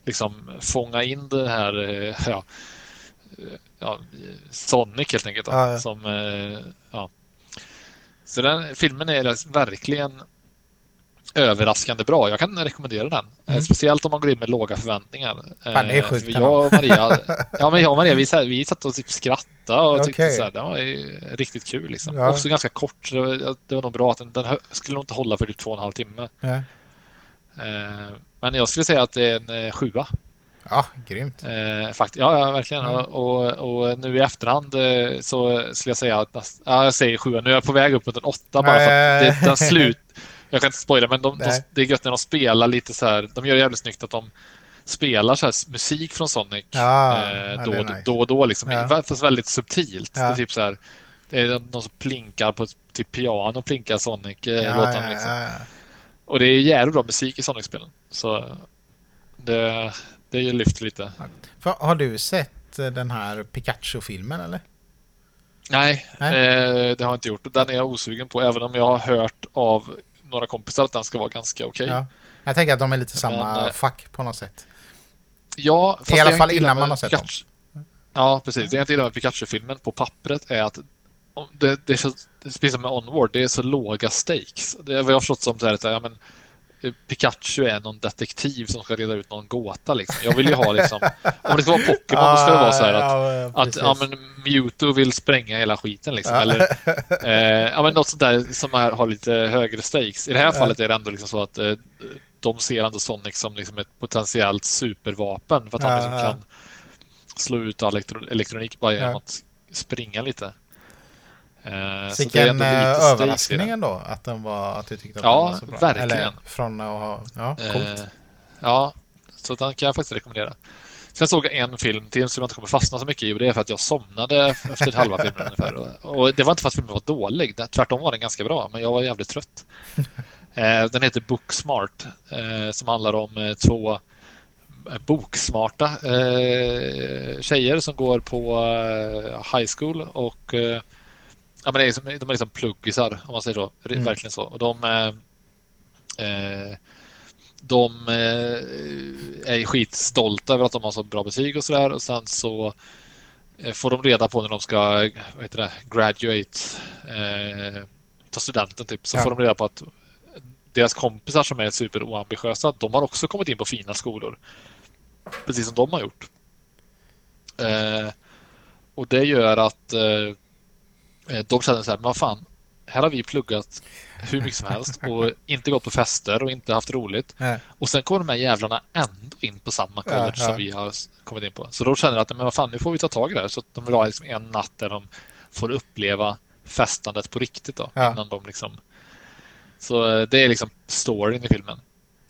liksom fånga in det här eh, ja, ja, Sonic helt enkelt. Då, ja, ja. Som, eh, ja. Så den filmen är verkligen överraskande bra. Jag kan rekommendera den. Mm. Speciellt om man går in med låga förväntningar. Fan, det är sjukt. Jag och Maria, ja, men jag och Maria vi, här, vi satt och typ skrattade och okay. tyckte så här, det var riktigt kul. Liksom. Ja. Också ganska kort. Det var, det var nog bra att den, den skulle nog inte hålla för typ två och en halv timme. Ja. Men jag skulle säga att det är en sjua. Ja, grymt. Eh, fakt ja, ja, verkligen. Mm. Och, och, nu i efterhand eh, så skulle jag säga att ja, jag säger sju. Nu är jag på väg upp mot en åtta bara för att det, den slut. Jag kan inte spoila, men de, de, det är gött när de spelar lite så här. De gör det jävligt snyggt att de spelar så här musik från Sonic ja, eh, då, nice. då och då. Liksom, ja. Fast väldigt subtilt. Ja. Det är typ så här. Det är någon som plinkar på typ piano, plinkar Sonic. Eh, ja, låten, liksom. Och det är jävligt bra musik i Sonic-spelen. Så det, det lyfter lite. För, har du sett eh, den här Pikachu-filmen eller? Nej, Nej? Eh, det har jag inte gjort. Den är jag osugen på, även om jag har hört av några kompisar att den ska vara ganska okej. Okay. Ja. Jag tänker att de är lite samma Men, eh, fack på något sätt. Ja, I alla fall innan man har sett Pikachu. dem. Ja, precis. Det jag inte gillar med Pikachu-filmen på pappret är att det, det är så, precis som med Onward, det är så låga stakes. Det, vad jag har förstått som så här, ja, men Pikachu är någon detektiv som ska reda ut någon gåta. Liksom. Jag vill ju ha liksom, om det ska vara Pokémon då ska det vara så här att, ja, att ja, men Mewtwo vill spränga hela skiten. Liksom. Eller, eh, ja, men något sånt där som är, har lite högre stakes. I det här fallet är det ändå liksom så att eh, de ser ändå Sonic som liksom ett potentiellt supervapen för att han liksom kan slå ut all elektro elektronik bara genom att springa lite. Eh, Vilken eh, överraskning ändå att, den var, att du tyckte att ja, den var så bra. Verkligen. Eller från att ha... Ja, coolt. Eh, ja, så den kan jag faktiskt rekommendera. Sen såg jag en film till som jag inte kommer fastna så mycket i och det är för att jag somnade efter halva filmen ungefär. Och det var inte för att filmen var dålig, tvärtom var den ganska bra, men jag var jävligt trött. Eh, den heter Booksmart som handlar om två boksmarta tjejer som går på high school och Ja, men det är som, de är liksom pluggisar om man säger så. Mm. Verkligen så. Och de, eh, eh de eh, är skitstolta över att de har så bra betyg och sådär. Och sen så eh, får de reda på när de ska vad heter det, graduate, eh, ta studenten typ, så ja. får de reda på att deras kompisar som är superoambitiösa, de har också kommit in på fina skolor. Precis som de har gjort. Eh, och det gör att eh, Eh, de känner så här, men vad fan, här har vi pluggat hur mycket som helst och inte gått på fester och inte haft roligt. Nej. Och sen kommer de här jävlarna ändå in på samma college ja, ja. som vi har kommit in på. Så då känner de att men vad fan, nu får vi ta tag i det här. Så de vill ha liksom en natt där de får uppleva festandet på riktigt då. Ja. Innan de liksom... Så eh, det är liksom storyn i filmen.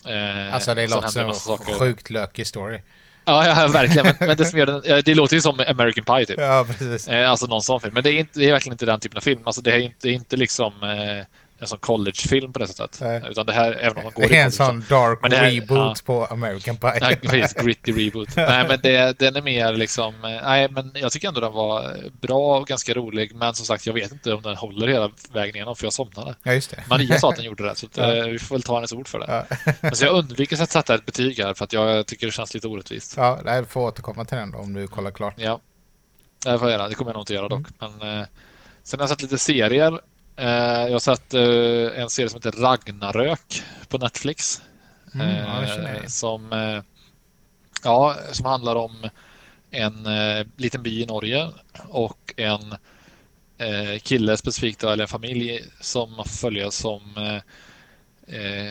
Eh, alltså det låter som en sjukt lökig story. Ja, ja verkligen. Men, men det, som gör den, det låter ju som American Pie typ. Ja, precis. Eh, alltså någon sån film. Men det är, inte, det är verkligen inte den typen av film. Alltså det är inte, det är inte liksom eh, en sån collegefilm på det sättet. Nej. Utan det här, även om man går Det är en sån dark här, reboot ja. på American Pie. Ja, precis, gritty reboot. nej, men det, den är mer liksom... Eh, nej, men jag tycker ändå den var bra och ganska rolig. Men som sagt, jag vet inte om den håller hela vägen igenom för jag somnade. Ja, just det. Maria sa att den gjorde det, så ja. vi får väl ta hennes ord för det. Ja. men så jag undviker att sätta ett betyg här för att jag tycker det känns lite orättvist. Ja, jag får återkomma till den då om du kollar klart. Ja, det får jag göra. Det kommer jag nog inte göra dock. Mm. Men, eh, sen har jag sett lite serier. Eh, jag har sett eh, en serie som heter Ragnarök på Netflix. Mm, ja, eh, som, ja, som handlar om en liten by i Norge och en kille specifikt, eller en familj som följer som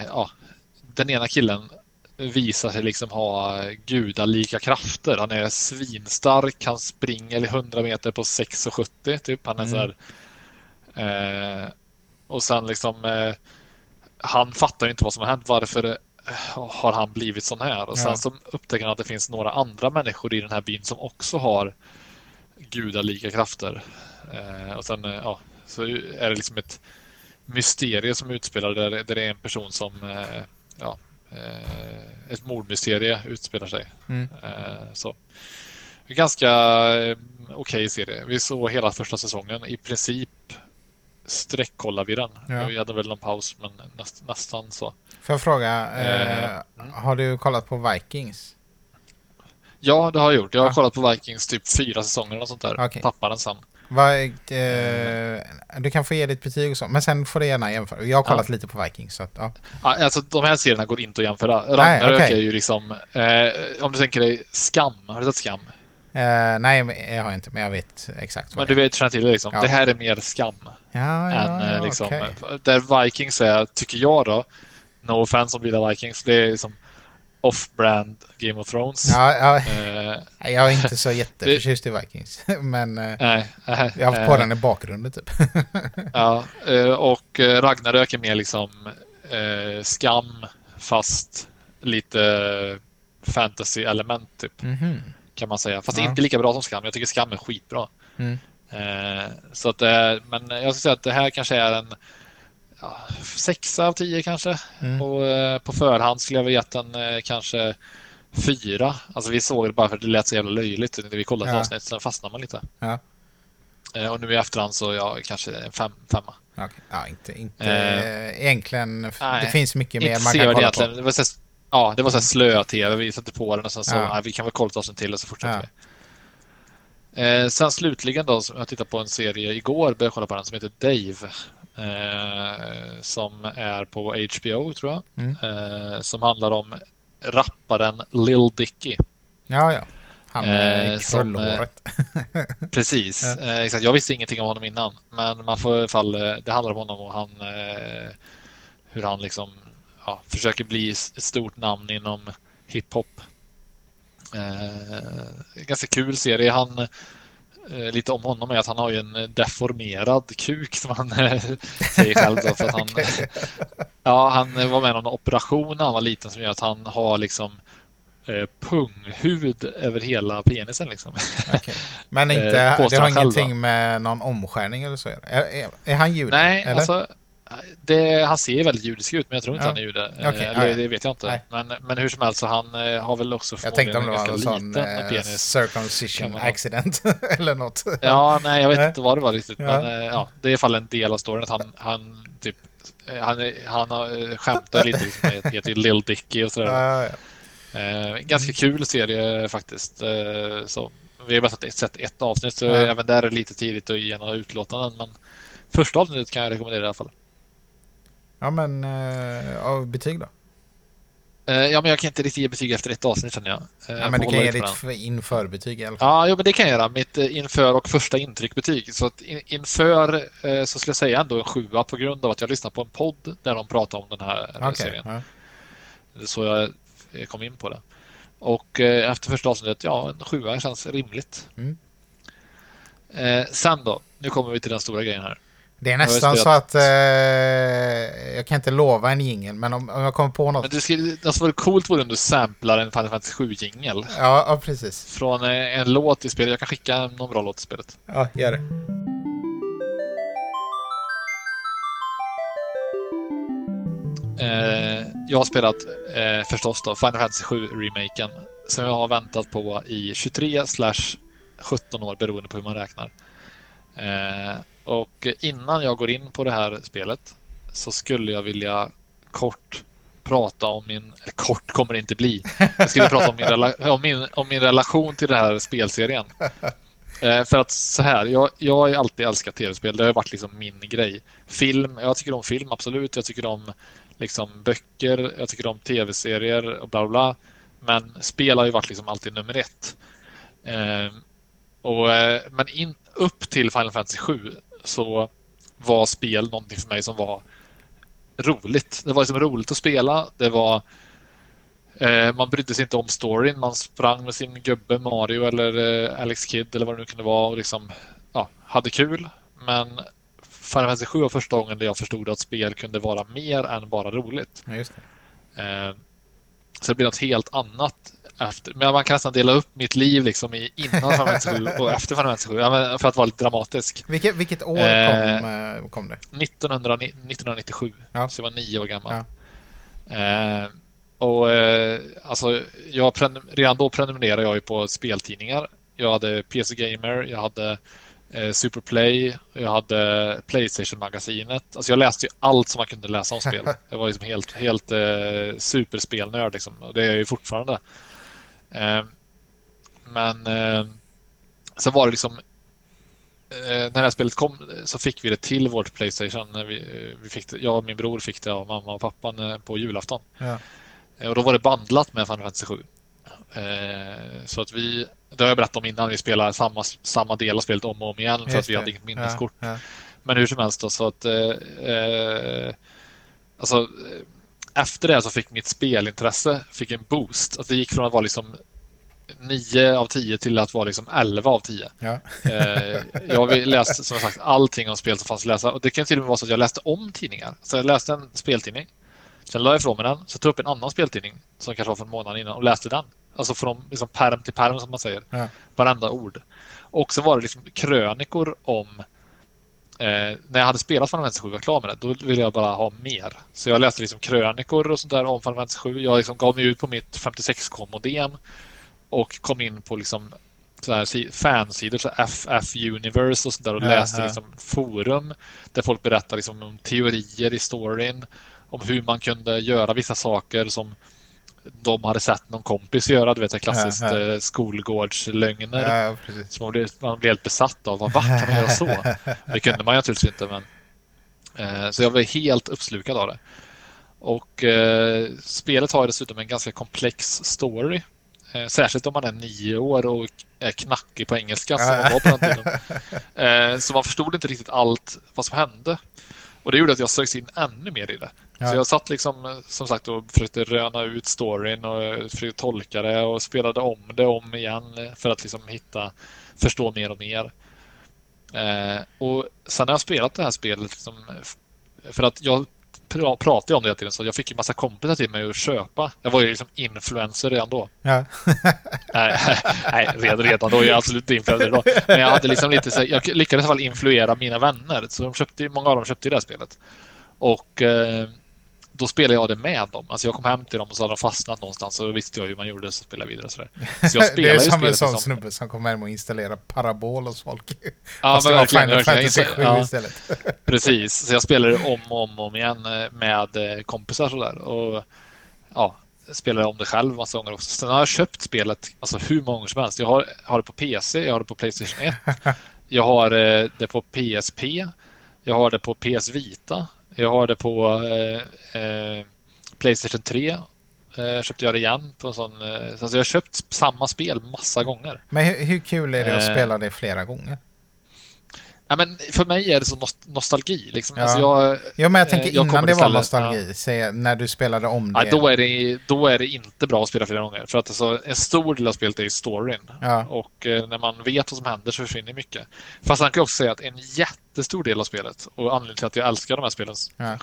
ja, den ena killen visar sig liksom ha gudalika krafter. Han är svinstark, han springer 100 meter på 6,70 typ. Han är mm. så här Eh, och sen liksom eh, han fattar inte vad som har hänt. Varför eh, har han blivit sån här? Och sen ja. så upptäcker han att det finns några andra människor i den här byn som också har gudalika krafter. Eh, och sen eh, ja, så är det liksom ett mysterium som utspelar där, där det är en person som eh, ja, ett mordmysterie utspelar sig. Mm. så. Ganska okej okay serie. Vi såg hela första säsongen. I princip sträckkollar vi den. Ja. Vi hade väl någon paus, men näst, nästan så. Får jag fråga, eh, eh, har du kollat på Vikings? Ja, det har jag gjort. Jag har ja. kollat på Vikings typ fyra säsonger och sånt där. Okay. Tappade den sen. Va, eh, du kan få ge ditt betyg och så, men sen får du gärna jämföra. Jag har kollat ja. lite på Vikings. Så att, ja. Ja, alltså, de här serierna går inte att jämföra. Ragnarök okay. är ju liksom... Eh, om du tänker dig Skam. Har du sett Skam? Uh, nej, jag har inte, men jag vet exakt. Men du vet, känner till det liksom. Ja. Det här är mer skam. Ja, ja, än, liksom, okay. Där Vikings är, tycker jag då, no offense om gillar Vikings, det är liksom off-brand Game of Thrones. Ja. Uh, jag är inte så jätteförtjust i Vikings. Men nej, uh, jag har haft på den i bakgrunden typ. ja, och Ragnarök är mer liksom skam fast lite fantasy-element typ. Mm -hmm. Kan man säga. Fast ja. inte lika bra som skam. Jag tycker skam är skitbra. Mm. så att, men jag skulle säga att det här kanske är en ja, sexa av tio kanske. Mm. Och eh, på förhand skulle jag vilja gett den eh, kanske fyra. Alltså vi såg det bara för att det lät så jävla löjligt när vi kollade ja. avsnitt. Sen fastnade man lite. Ja. Eh, och nu i efterhand så ja, kanske en fem, femma. Okay. Ja, inte, inte eh, egentligen. Nej, det finns mycket mer man kan kolla på. Det var så, ja, det var så slö-tv. Vi satte på den och sen så, ja. vi kan väl kolla ett avsnitt till och så fortsätter vi. Eh, sen slutligen då, jag tittade på en serie igår, började kolla på den som heter Dave. Eh, som är på HBO tror jag. Mm. Eh, som handlar om rapparen Lil Dicky. Ja, ja. Han med eh, krullhåret. precis. Ja. Eh, exakt. Jag visste ingenting om honom innan. Men man får i alla fall, eh, det handlar om honom och han, eh, hur han liksom ja, försöker bli ett stort namn inom hiphop. Eh, ganska kul serie. Han Eh, lite om honom är att han har ju en deformerad kuk som han eh, säger själv. Då, för att han, ja, han var med om en operation när han var liten som gör att han har liksom eh, punghud över hela penisen. Liksom. Okay. Men inte, det har ingenting med någon omskärning eller så? Är, är, är han jude? Nej, eller? alltså det, han ser väldigt judisk ut, men jag tror inte ja. han är jude. Okay. Eller, det vet jag inte. Men, men hur som helst, så han eh, har väl också Jag tänkte om det var en sån uh, circumcision accident eller något. Ja, nej, jag vet inte vad det var riktigt. Ja. Men ja, det är i alla fall en del av storyn att han, han typ han, han skämtar lite liksom, heter Lil Dicky och sådär. Ja, ja, ganska kul serie faktiskt. så, vi har bara sett, sett ett avsnitt, så även där är det lite tidigt att ge några utlåtanden. Men första avsnittet kan jag rekommendera i alla fall. Ja, men av betyg då? Eh, ja, men jag kan inte riktigt ge betyg efter ett avsnitt känner jag. Eh, ja, men du kan ge ditt införbetyg i alla fall. Ja, jo, men det kan jag göra. Mitt inför och första intryckbetyg. Så att inför så skulle jag säga ändå en sjua på grund av att jag lyssnade på en podd där de pratade om den här okay, serien. Ja. Så jag kom in på det. Och efter första avsnittet, ja, en sjua känns rimligt. Mm. Sen då, nu kommer vi till den stora grejen här. Det är nästan så att eh, jag kan inte lova en jingel, men om, om jag kommer på något. Men det skulle, alltså vore coolt vore om du samplar en Final Fantasy 7 jingel. Ja, ja, precis. Från eh, en låt i spelet. Jag kan skicka någon bra låt i spelet. Ja, gör det. Eh, jag har spelat eh, förstås då Final Fantasy 7-remaken som jag har väntat på i 23 17 år beroende på hur man räknar. Eh, och innan jag går in på det här spelet så skulle jag vilja kort prata om min, eller kort kommer det inte bli. Jag skulle prata om min, om min, om min relation till den här spelserien. Eh, för att så här, jag, jag har alltid älskat tv-spel. Det har varit liksom min grej. Film, jag tycker om film absolut. Jag tycker om liksom böcker. Jag tycker om tv-serier och bla bla. Men spel har ju varit liksom alltid nummer ett. Eh, och, eh, men in, upp till Final Fantasy 7 så var spel någonting för mig som var roligt. Det var liksom roligt att spela. Det var eh, man brydde sig inte om storyn. Man sprang med sin gubbe Mario eller eh, Alex Kidd eller vad det nu kunde vara och liksom ja, hade kul. Men Final Fantasy 7 var första gången där jag förstod att spel kunde vara mer än bara roligt. Ja, eh, så det blir något helt annat efter, men man kan nästan dela upp mitt liv liksom i innan Final 7 och efter Final 7 ja, för att vara lite dramatisk. Vilket, vilket år kom, eh, kom det? 1900, 1997, ja. så jag var nio år gammal. Ja. Eh, och eh, alltså, jag redan då prenumererade jag ju på speltidningar. Jag hade PC Gamer, jag hade eh, Superplay, jag hade Playstation-magasinet. Alltså jag läste ju allt som man kunde läsa om spel. Jag var liksom helt, helt eh, superspelnörd liksom. och det är jag ju fortfarande. Eh, men eh, sen var det liksom när det här spelet kom så fick vi det till vårt Playstation. När vi, vi fick det, jag och min bror fick det av mamma och pappa på julafton. Ja. Och då var det bandlat med Final Fantasy 7. Så att vi, det har jag berättat om innan, vi spelade samma, samma del av spelet om och om igen för Just att vi det. hade inget minneskort. Ja, ja. Men hur som helst då, så att eh, alltså, efter det så fick mitt spelintresse fick en boost. Alltså det gick från att vara liksom 9 av 10 till att vara liksom 11 av 10. Ja. eh, jag har läst som sagt allting om spel som fanns att läsa och det kan till och med vara så att jag läste om tidningar. Så jag läste en speltidning, sen la jag ifrån mig den, så tog jag upp en annan speltidning som kanske var från månaden innan och läste den. Alltså från liksom perm till perm som man säger. Ja. Varenda ord. Och så var det liksom krönikor om Eh, när jag hade spelat Final Fantasy 7 och var klar med det, då ville jag bara ha mer. Så jag läste liksom krönikor och sånt där om Final Fantasy 7. Jag liksom gav mig ut på mitt 56k-modem och kom in på liksom så här fansidor, så FF Universe och sånt där och läste liksom forum där folk berättar liksom om teorier i storyn, om hur man kunde göra vissa saker som de hade sett någon kompis göra, du vet, klassiskt ja, ja. Eh, skolgårdslögner. Ja, som man blev, man blev helt besatt av. Va, kan man göra så? Det kunde man naturligtvis inte, men eh, så jag blev helt uppslukad av det. Och eh, spelet har dessutom en ganska komplex story. Eh, särskilt om man är nio år och är knackig på engelska som man var på den tiden. Eh, så man förstod inte riktigt allt vad som hände. Och det gjorde att jag sögs in ännu mer i det. Ja. Så jag satt liksom som sagt och försökte röna ut storyn och försökte tolka det och spelade om det om igen för att liksom hitta, förstå mer och mer. Eh, och sen har jag spelat det här spelet liksom, för att jag pratade om det hela tiden så jag fick ju massa kompisar till mig att köpa. Jag var ju liksom influencer redan då. Ja. nej, nej, redan, då är jag absolut inte influencer då. Men jag hade liksom lite så, jag lyckades i alla fall influera mina vänner. Så de köpte, många av dem köpte det här spelet. Och eh, då spelade jag det med dem. Alltså jag kom hem till dem och så hade de fastnat någonstans och då visste jag hur man gjorde så spelade vidare. Sådär. Så jag det är som en sån som... snubbe som kommer hem och installerar parabol hos folk. Ja, men verkligen. verkligen. Ja, istället. Precis, så jag spelade om och om, om igen eh, med eh, kompisar sådär. Och ja, spelade om det själv massa gånger också. Sen har jag köpt spelet alltså hur många gånger som helst. Jag har, har det på PC, jag har det på Playstation 1. Jag har eh, det på PSP. Jag har det på PS Vita. Jag har det på eh, eh, Playstation 3. Eh, köpte jag det igen på en sån. Eh, alltså jag har köpt samma spel massa gånger. Men hur, hur kul är det att eh. spela det flera gånger? Ja, men för mig är det så nostalgi. Liksom. Ja. Alltså jag, ja, men jag tänker jag innan det var nostalgi, ja. när du spelade om det. Ja, då, är det. Då är det inte bra att spela flera gånger. För att alltså, en stor del av spelet är storyn. Ja. Och eh, när man vet vad som händer så försvinner mycket. Fast han kan också säga att en jättestor del av spelet, och anledningen till att jag älskar de här spelen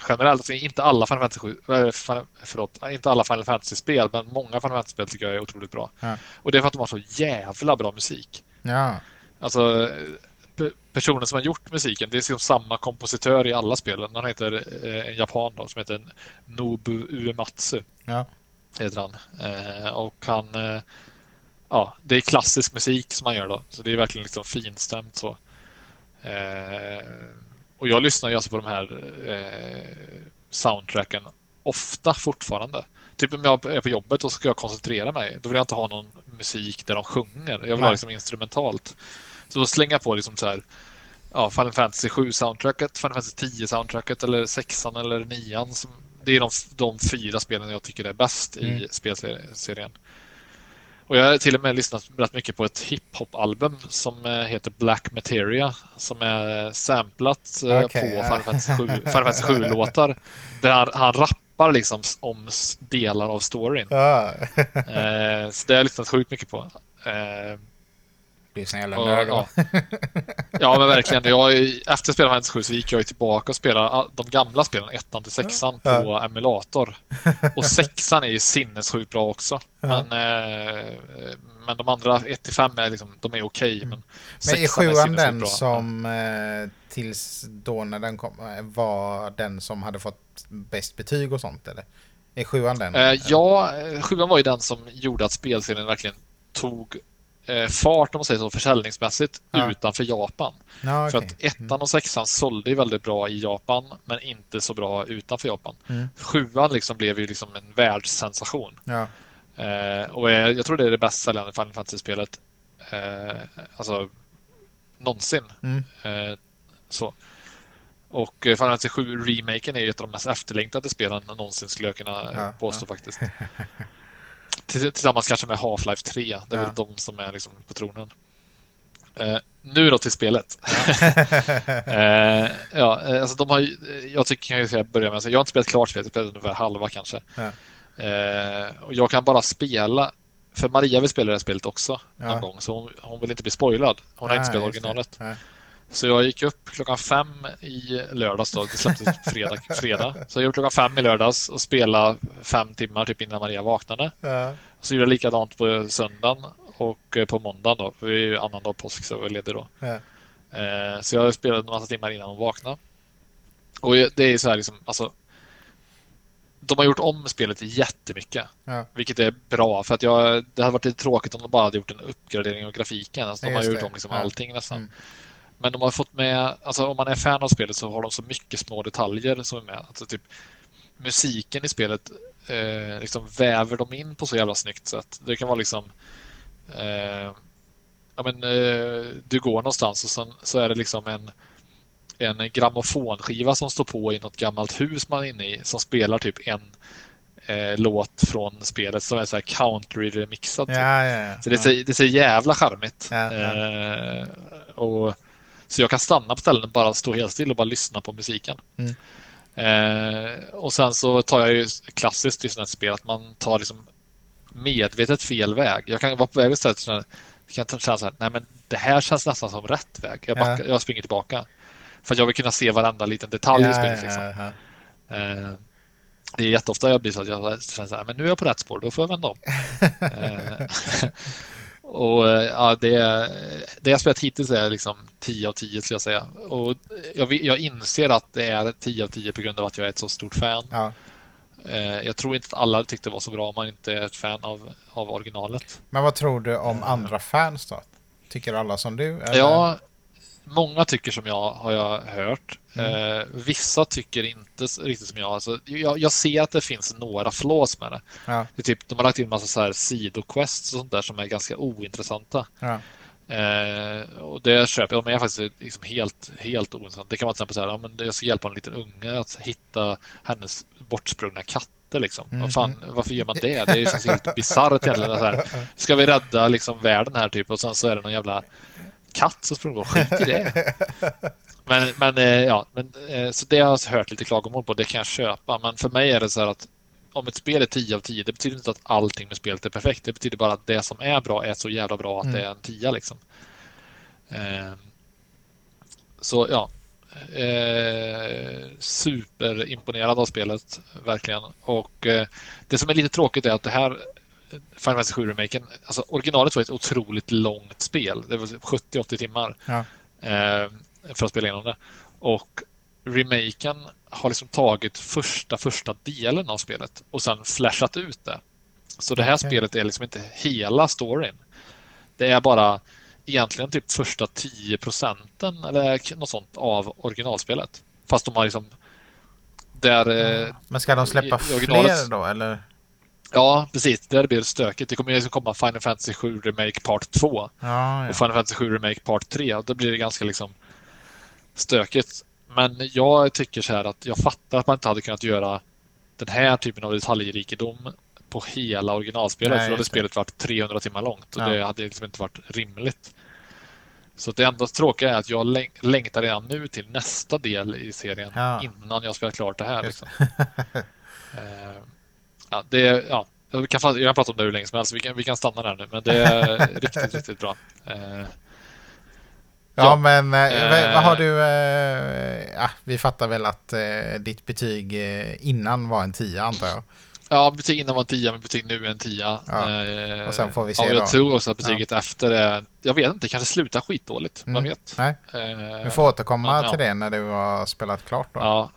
generellt, alltså inte alla Final Fantasy, äh, förlåt, inte alla Final Fantasy-spel, men många Final Fantasy-spel tycker jag är otroligt bra. Och det är för att de har så jävla bra musik. Ja. Alltså personen som har gjort musiken, det är liksom samma kompositör i alla spelen. Han heter eh, en japan då, som heter Nobu Uematsu. Ja. Heter han. Eh, och han... Eh, ja, det är klassisk musik som han gör då. Så det är verkligen liksom finstämt så. och jag lyssnar ju alltså på de här soundtracken ofta fortfarande. Typ om jag är på jobbet och ska jag koncentrera mig, då vill jag inte ha någon musik där de sjunger. Jag vill Nej. ha liksom instrumentalt. Så då slänga på liksom så här, ja, Final Fantasy 7-soundtracket, Final Fantasy 10-soundtracket eller 6 eller 9 Det är de, de fyra spelen jag tycker är bäst mm. i spelserien. Och jag har till och med lyssnat rätt mycket på ett hiphop-album som eh, heter Black Materia som är samplat eh, okay, på Final Fantasy 7-låtar. där han, han rappar liksom om delar av storyn. Ah. så det har jag lyssnat sjukt mycket på. Blir sån jävla nörd ja. ja, men verkligen. Jag, efter Spela Fantasy 7 så gick jag tillbaka och spelade de gamla spelen, ettan till sexan, på ja. emulator. Och sexan är ju sinnessjukt bra också. Ja. Men, eh, men de andra 1 till 5 är, liksom, de är okej. Okay, men men är sjuan den bra. som eh, tills då när den kom eh, var den som hade fått bäst betyg och sånt eller? Är sjuan den? Eh, ja, sjuan var ju den som gjorde att spelserien verkligen tog eh, fart om man säger så försäljningsmässigt ja. utanför Japan. Ja, okay. För att ettan mm. och sexan sålde ju väldigt bra i Japan men inte så bra utanför Japan. Mm. Sjuan liksom blev ju liksom en världssensation. Ja. Eh, och jag, jag tror det är det bäst säljande Final Fantasy-spelet. Eh, alltså någonsin. Mm. Eh, så. Och Final Fantasy 7 remaken är ett av de mest efterlängtade spelen någonsin skulle jag kunna ja, påstå faktiskt. Tillsammans kanske med Half-Life 3. Det är ja. väl de som är liksom på tronen. Eh, nu då till spelet. eh, ja, eh, alltså de har, jag tycker kan jag säga, börja med, alltså, jag har inte spelat klart spelet, jag spelat ungefär halva kanske. Ja. Eh, och jag kan bara spela, för Maria vill spela det här spelet också ja. någon gång, så hon, hon, vill inte bli spoilad. Hon har inte spelat originalet. Så jag gick upp klockan fem i lördags då, det släpptes fredag, fredag. Så jag gick upp klockan fem i lördags och spelade fem timmar typ innan Maria vaknade. Ja. Så gjorde jag likadant på söndagen och eh, på måndagen då, för vi är ju annandag påsk så jag var ledig då. Ja. Eh, så jag spelade en massa timmar innan hon vaknade. Och det är så här liksom, alltså de har gjort om spelet jättemycket. Ja. Vilket är bra för att jag, det hade varit lite tråkigt om de bara hade gjort en uppgradering av grafiken. Alltså, de har gjort om liksom allting nästan. Mm. Men de har fått med, alltså om man är fan av spelet så har de så mycket små detaljer som är med. Alltså typ musiken i spelet eh, liksom väver de in på så jävla snyggt sätt. Det kan vara liksom eh, ja, men, eh, du går någonstans och sen så är det liksom en en grammofonskiva som står på i något gammalt hus man är inne i som spelar typ en eh, låt från spelet som är så här country-remixad. Typ. Ja, ja, ja. Så det ser, det ser jävla charmigt. Eh, och så jag kan stanna på ställen och bara stå helt still och bara lyssna på musiken. Mm. Eh, och sen så tar jag ju klassiskt i sådana spel att man tar liksom medvetet fel väg. Jag kan vara på väg ett ställe jag kan känna så här, nej men det här känns nästan som rätt väg. Jag, backar, ja. jag springer tillbaka. För jag vill kunna se varenda liten detalj ja, i spelet. Liksom. Ja, eh, det är jätteofta jag blir så att jag känner så här, men nu är jag på rätt spår, då får jag vända om. Och eh, ja, det, det jag spelat hittills är liksom 10 av 10 skulle jag säga. Och jag, jag inser att det är 10 av 10 på grund av att jag är ett så stort fan. Ja. Eh, jag tror inte att alla tyckte det var så bra om man inte är ett fan av, av originalet. Men vad tror du om andra fans då? Tycker alla som du? Eller? Ja, många tycker som jag har jag hört. Mm. Eh, vissa tycker inte riktigt som jag. Alltså, jag. Jag ser att det finns några flås med det. Ja. det typ, de har lagt in en massa så här sidoquests och sånt där som är ganska ointressanta. Ja. Eh, och det köper jag. De är faktiskt liksom helt, helt ointressanta. Det kan vara till exempel så här, ja, men jag ska hjälpa en liten unge att hitta hennes bortsprungna katter. Liksom. Mm. Fan, varför gör man det? Det är helt bisarrt egentligen. ska vi rädda liksom, världen här typ och sen så är det någon jävla katt som springer och skit i det. Men, men eh, ja, men, eh, så det har jag hört lite klagomål på. Det kan jag köpa. Men för mig är det så här att om ett spel är 10 av 10, det betyder inte att allting med spelet är perfekt. Det betyder bara att det som är bra är så jävla bra att mm. det är en 10 liksom. Eh, så ja, eh, superimponerad av spelet, verkligen. Och eh, det som är lite tråkigt är att det här Final Fantasy 7-remaken, alltså originalet var ett otroligt långt spel. Det var 70-80 timmar ja. eh, för att spela igenom det. Och remaken har liksom tagit första, första delen av spelet och sen flashat ut det. Så det här okay. spelet är liksom inte hela storyn. Det är bara egentligen typ första 10 procenten eller något sånt av originalspelet. Fast de har liksom där, mm. Men ska de släppa fler då eller? Ja, precis. Det blir stökigt. Det kommer ju liksom komma Final Fantasy 7 Remake Part 2 ja, ja. och Final Fantasy 7 Remake Part 3. Och då blir det ganska liksom stökigt. Men jag tycker så här att jag fattar att man inte hade kunnat göra den här typen av detaljrikedom på hela originalspelet. Nej, för då hade spelet varit 300 timmar långt och ja. det hade liksom inte varit rimligt. Så det enda tråkiga är att jag längtar redan nu till nästa del i serien innan jag spelat klart det här. Liksom. ja, det, ja, jag, kan, jag kan prata om det hur länge som helst. Vi kan, vi kan stanna där nu, men det är riktigt, riktigt bra. Uh, Ja, ja, men eh, vad har du... Eh, ja, vi fattar väl att eh, ditt betyg eh, innan var en 10 antar jag. Ja, betyg innan var en 10 men betyg nu är en 10. Ja. Eh, och sen får vi se ja, jag då. tror också att betyget efter är... Jag vet inte, kanske slutar skitdåligt. Mm. Man vet. Nej. Eh, vi får återkomma men, till det när du har spelat klart då. Ja.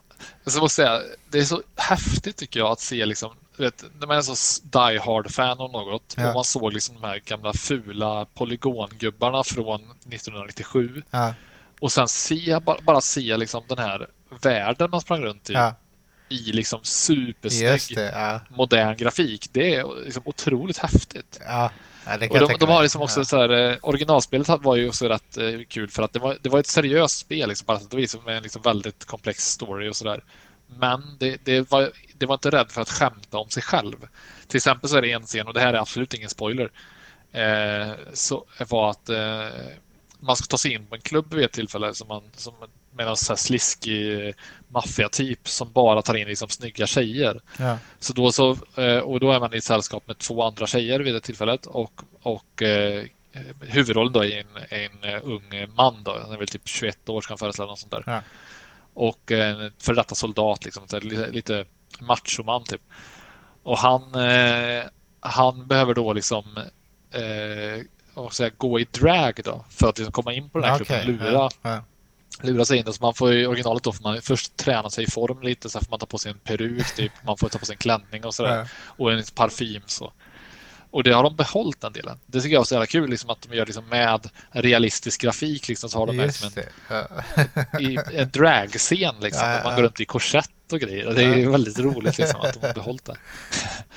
Så måste jag det är så häftigt tycker jag att se liksom vet, när man är så die hard-fan av något ja. och man såg liksom de här gamla fula polygongubbarna från 1997 ja. och sen se, bara, bara se liksom den här världen man sprang runt i. Ja. i liksom supersnygg ja. modern grafik. Det är liksom otroligt häftigt. Ja. De, de, har liksom också ja. så här, eh, originalspelet var ju också rätt eh, kul för att det var, det var ett seriöst spel liksom, det vis med en liksom väldigt komplex story och sådär. Men det, det, var, det var inte rädd för att skämta om sig själv. Till exempel så är det en scen, och det här är absolut ingen spoiler, eh, så var att eh, man ska ta sig in på en klubb vid ett tillfälle som man, som, med någon sliskig maffiatyp som bara tar in liksom snygga tjejer. Ja. Så då så, eh, och då är man i sällskap med två andra tjejer vid det tillfället och, och eh, huvudrollen då är en, en eh, ung man då, han är väl typ 21 år ska han föreställa något sånt där. Ja. Och en före detta soldat, liksom, lite, lite machoman typ. Och han, eh, han behöver då liksom eh, och säga, gå i drag då för att liksom komma in på den här okay. klubben, lura, ja, ja. lura sig in. Så man får i originalet då får man först träna sig i form lite, så får man ta på sig en peruk, typ. man får ta på sig en klänning och sådär. Ja. Och en parfym. Så. Och det har de behållit den delen. Det tycker jag är så jävla kul liksom, att de gör liksom, med realistisk grafik. Liksom, så har de liksom en, i, en dragscen. Liksom, ja, ja. Man går runt i korsett och grejer. Det är väldigt roligt liksom, att de har behållit det.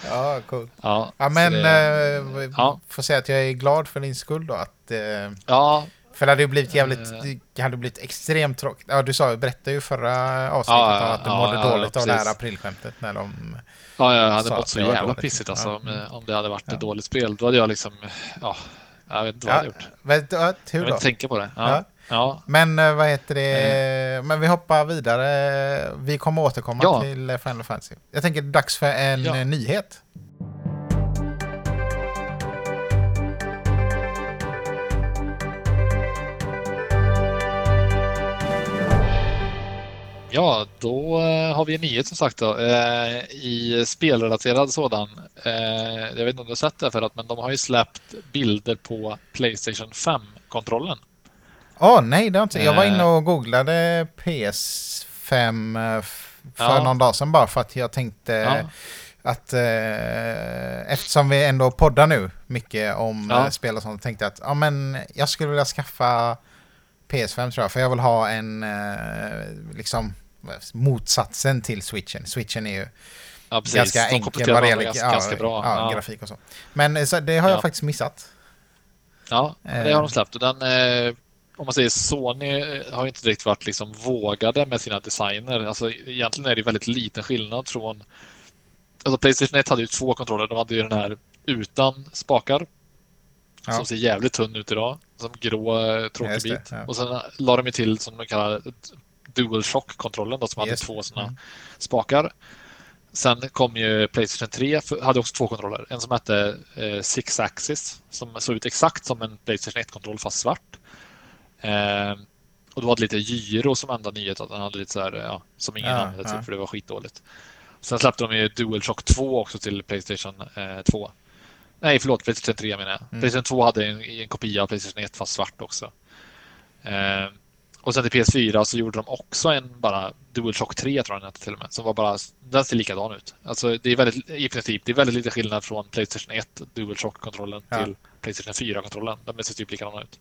Ja, coolt. Ja, ja men det, äh, ja. får säga att jag är glad för din skull då. Att, äh, ja. För det hade ju blivit jävligt, det hade blivit extremt tråkigt. Ja, du sa, berättade ju förra avsnittet ja, att du mådde dåligt av det här aprilskämtet när de Ja, jag hade mått så jävla pissigt alltså, om, om det hade varit ja. ett dåligt spel. Då hade jag liksom, ja, jag vet inte vad jag hade gjort. Vet, ja, tur jag inte tänka på det. Ja. Ja. Men eh, vad heter det? Mm. Men vi hoppar vidare. Vi kommer återkomma ja. till Final Fantasy. Jag tänker dags för en ja. nyhet. Ja, då eh, har vi en nyhet som sagt då, eh, i spelrelaterad sådan. Eh, jag vet inte om du har sett det förut, men de har ju släppt bilder på Playstation 5-kontrollen. Åh oh, nej, det har inte. Jag var inne och googlade PS5 för ja. någon dag sedan bara för att jag tänkte ja. att eh, eftersom vi ändå poddar nu mycket om ja. spel och sånt, tänkte jag att ja, men jag skulle vilja skaffa PS5 tror jag, för jag vill ha en eh, liksom motsatsen till switchen. Switchen är ju ja, ganska enkel vad det gäller ganska, ja, ganska bra. Ja, grafik och så. Men eh, så det har jag faktiskt missat. Ja, det har de eh. släppt. Och den, eh, om man säger Sony har inte direkt varit liksom vågade med sina designer. Alltså, egentligen är det väldigt liten skillnad från... Alltså Playstation 1 hade ju två kontroller. De hade ju den här utan spakar som ser jävligt tunn ut idag. Som grå eh, tråkig bit. Ja. Och sen la de till som de kallar DualShock-kontrollen som hade två sådana mm. spakar. Sen kom ju Playstation 3, hade också två kontroller. En som hette eh, Six Axis som såg ut exakt som en Playstation 1-kontroll fast svart. Eh, och då var det lite gyro som enda nyhet, att den hade lite så här, ja, som ingen ja, använde typ, ja. för det var skitdåligt. Sen släppte de ju DualShock 2 också till Playstation eh, 2. Nej, förlåt, Playstation 3 menar jag. Mm. Playstation 2 hade en, en kopia av Playstation 1 fast svart också. Eh, och sen till PS4 så gjorde de också en bara DualShock 3 tror jag den till och med. Som var bara, den ser likadan ut. Alltså det är väldigt, i princip, det är väldigt lite skillnad från Playstation 1 DualShock-kontrollen ja. till Playstation 4-kontrollen. De ser typ likadana ut.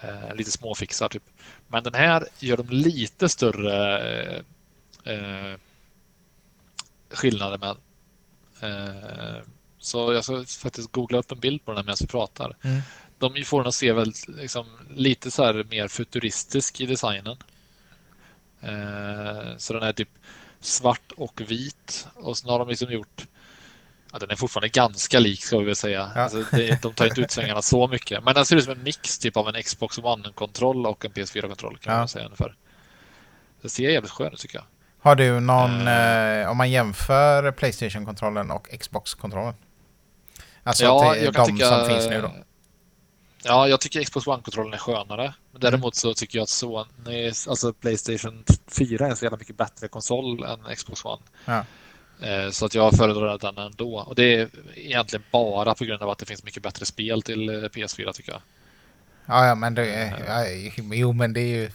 Eh, lite småfixar typ. Men den här gör de lite större eh, skillnader med. Eh, så jag ska faktiskt googla upp en bild på den här medan vi pratar. Mm. De får den att se väldigt, liksom, lite så här mer futuristisk i designen. Eh, så den är typ svart och vit och sen har de liksom gjort Ja, den är fortfarande ganska lik ska vi väl säga. Ja. Alltså, det, de tar inte ut svängarna så mycket. Men den ser ut som en mix typ av en Xbox One-kontroll och en PS4-kontroll kan ja. man säga ungefär. Det ser jävligt skön ut tycker jag. Har du någon, uh, om man jämför Playstation-kontrollen och Xbox-kontrollen? Alltså ja, till de tycka, som finns nu då? Ja, jag tycker Xbox One-kontrollen är skönare. Men däremot så tycker jag att Sony, alltså Playstation 4 är en så jävla mycket bättre konsol än Xbox One. Ja. Eh, så att jag föredrar den ändå. Och det är egentligen bara på grund av att det finns mycket bättre spel till eh, PS4 tycker jag. Ja, ja men det ja, jo, men det är ju...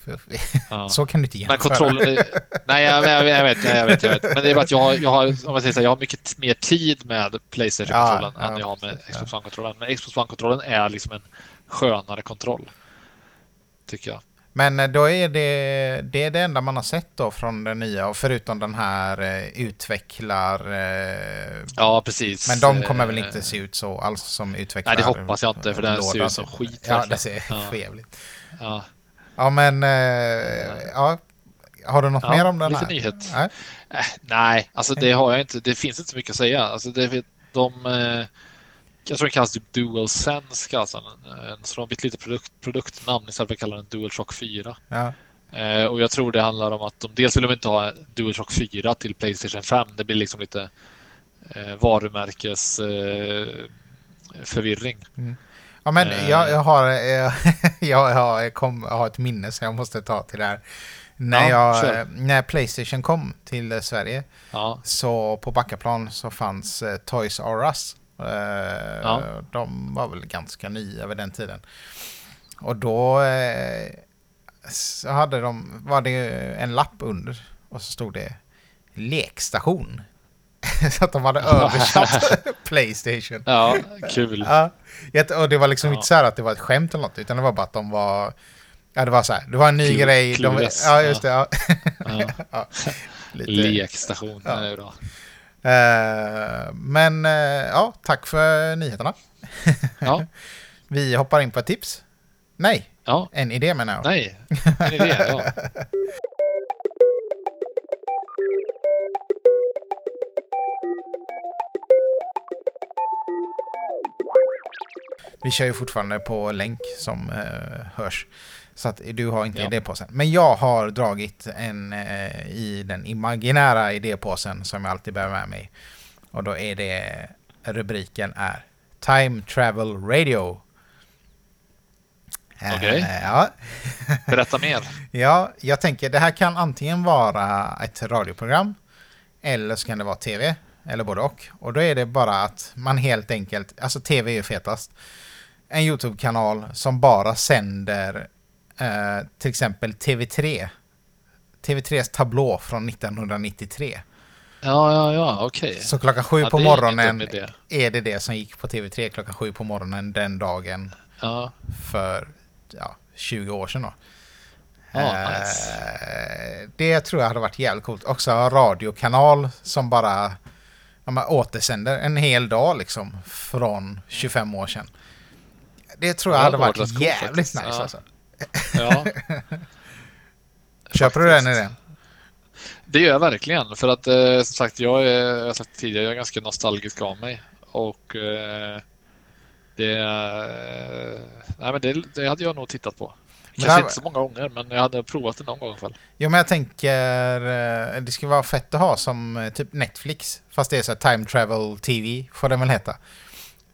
Ja. så kan du inte jämföra. Men kontrollen... Är, nej, jag, jag, jag, vet, jag, vet, jag vet. Men det är bara att jag har, jag har, om jag, säger så, jag har mycket mer tid med Playstation-kontrollen ja, än jag har med Xbox One-kontrollen. Men Xbox One-kontrollen är liksom en skönare kontroll. Tycker jag. Men eh, då är det, det är det enda man har sett då från den nya, och förutom den här eh, utvecklar... Eh, ja, precis. Men de kommer väl inte se ut så alls som utvecklar... Nej, det hoppas jag inte, för den ser ut som skit. Ja, det ser ja. förjävligt. Ja. ja, men... Eh, ja. Har du något ja, mer om den lite här? nyhet. Nej. Äh, nej, alltså det har jag inte. Det finns inte så mycket att säga. Alltså det, de... Eh, jag tror den kallas typ DualSense. Alltså. Så de har bytt lite produkt, produktnamn istället för att kalla den DualShock 4. Ja. Eh, och jag tror det handlar om att de dels vill de inte ha DualShock 4 till Playstation 5. Det blir liksom lite eh, varumärkes eh, förvirring. Mm. Ja, men jag, jag, eh. har, jag, jag, har, jag, kom, jag har ett minne som jag måste ta till det här. När, ja, jag, när Playstation kom till Sverige ja. så på Backaplan så fanns eh, Toys R Us. Eh, ja. De var väl ganska nya vid den tiden. Och då eh, så hade de, var det en lapp under och så stod det lekstation. så att de hade översatt Playstation. Ja, kul. Ja, och det var liksom ja. inte så här att det var ett skämt eller något, utan det var bara att de var... Ja, det var så här, det var en ny Kul, grej. De, ja, just det. Ja. ja. Lekstation, ja. det är bra. Uh, men uh, ja, tack för nyheterna. Ja. Vi hoppar in på ett tips. Nej, ja. en idé menar jag. Nej, en idé, ja. Vi kör ju fortfarande på länk som uh, hörs. Så att du har inte ja. idépåsen. Men jag har dragit en eh, i den imaginära idépåsen som jag alltid bär med mig. Och då är det rubriken är Time Travel Radio. Okej. Okay. Eh, ja. Berätta mer. ja, jag tänker det här kan antingen vara ett radioprogram eller så kan det vara tv. Eller både och. Och då är det bara att man helt enkelt, alltså tv är ju fetast. En YouTube-kanal som bara sänder eh, till exempel TV3. TV3s tablå från 1993. Ja, ja, ja, okej. Okay. Så klockan sju ja, på morgonen är, är det det som gick på TV3 klockan sju på morgonen den dagen. Ja. För ja, 20 år sedan då. Ja, nice. Eh, det tror jag hade varit jävligt coolt. Också en radiokanal som bara man återsänder en hel dag liksom från 25 år sedan. Det tror jag hade varit jävligt nice ja. alltså. Ja. Köper du den idén? Det gör jag verkligen. För att eh, som sagt, jag är, jag har sagt tidigare, jag är ganska nostalgisk av mig. Och eh, det, eh, nej, men det, det, hade jag nog tittat på. Kanske här... inte så många gånger, men jag hade provat det någon gång i alla fall. Jo, men jag tänker eh, det skulle vara fett att ha som eh, typ Netflix. Fast det är så Time Travel TV, får den väl heta.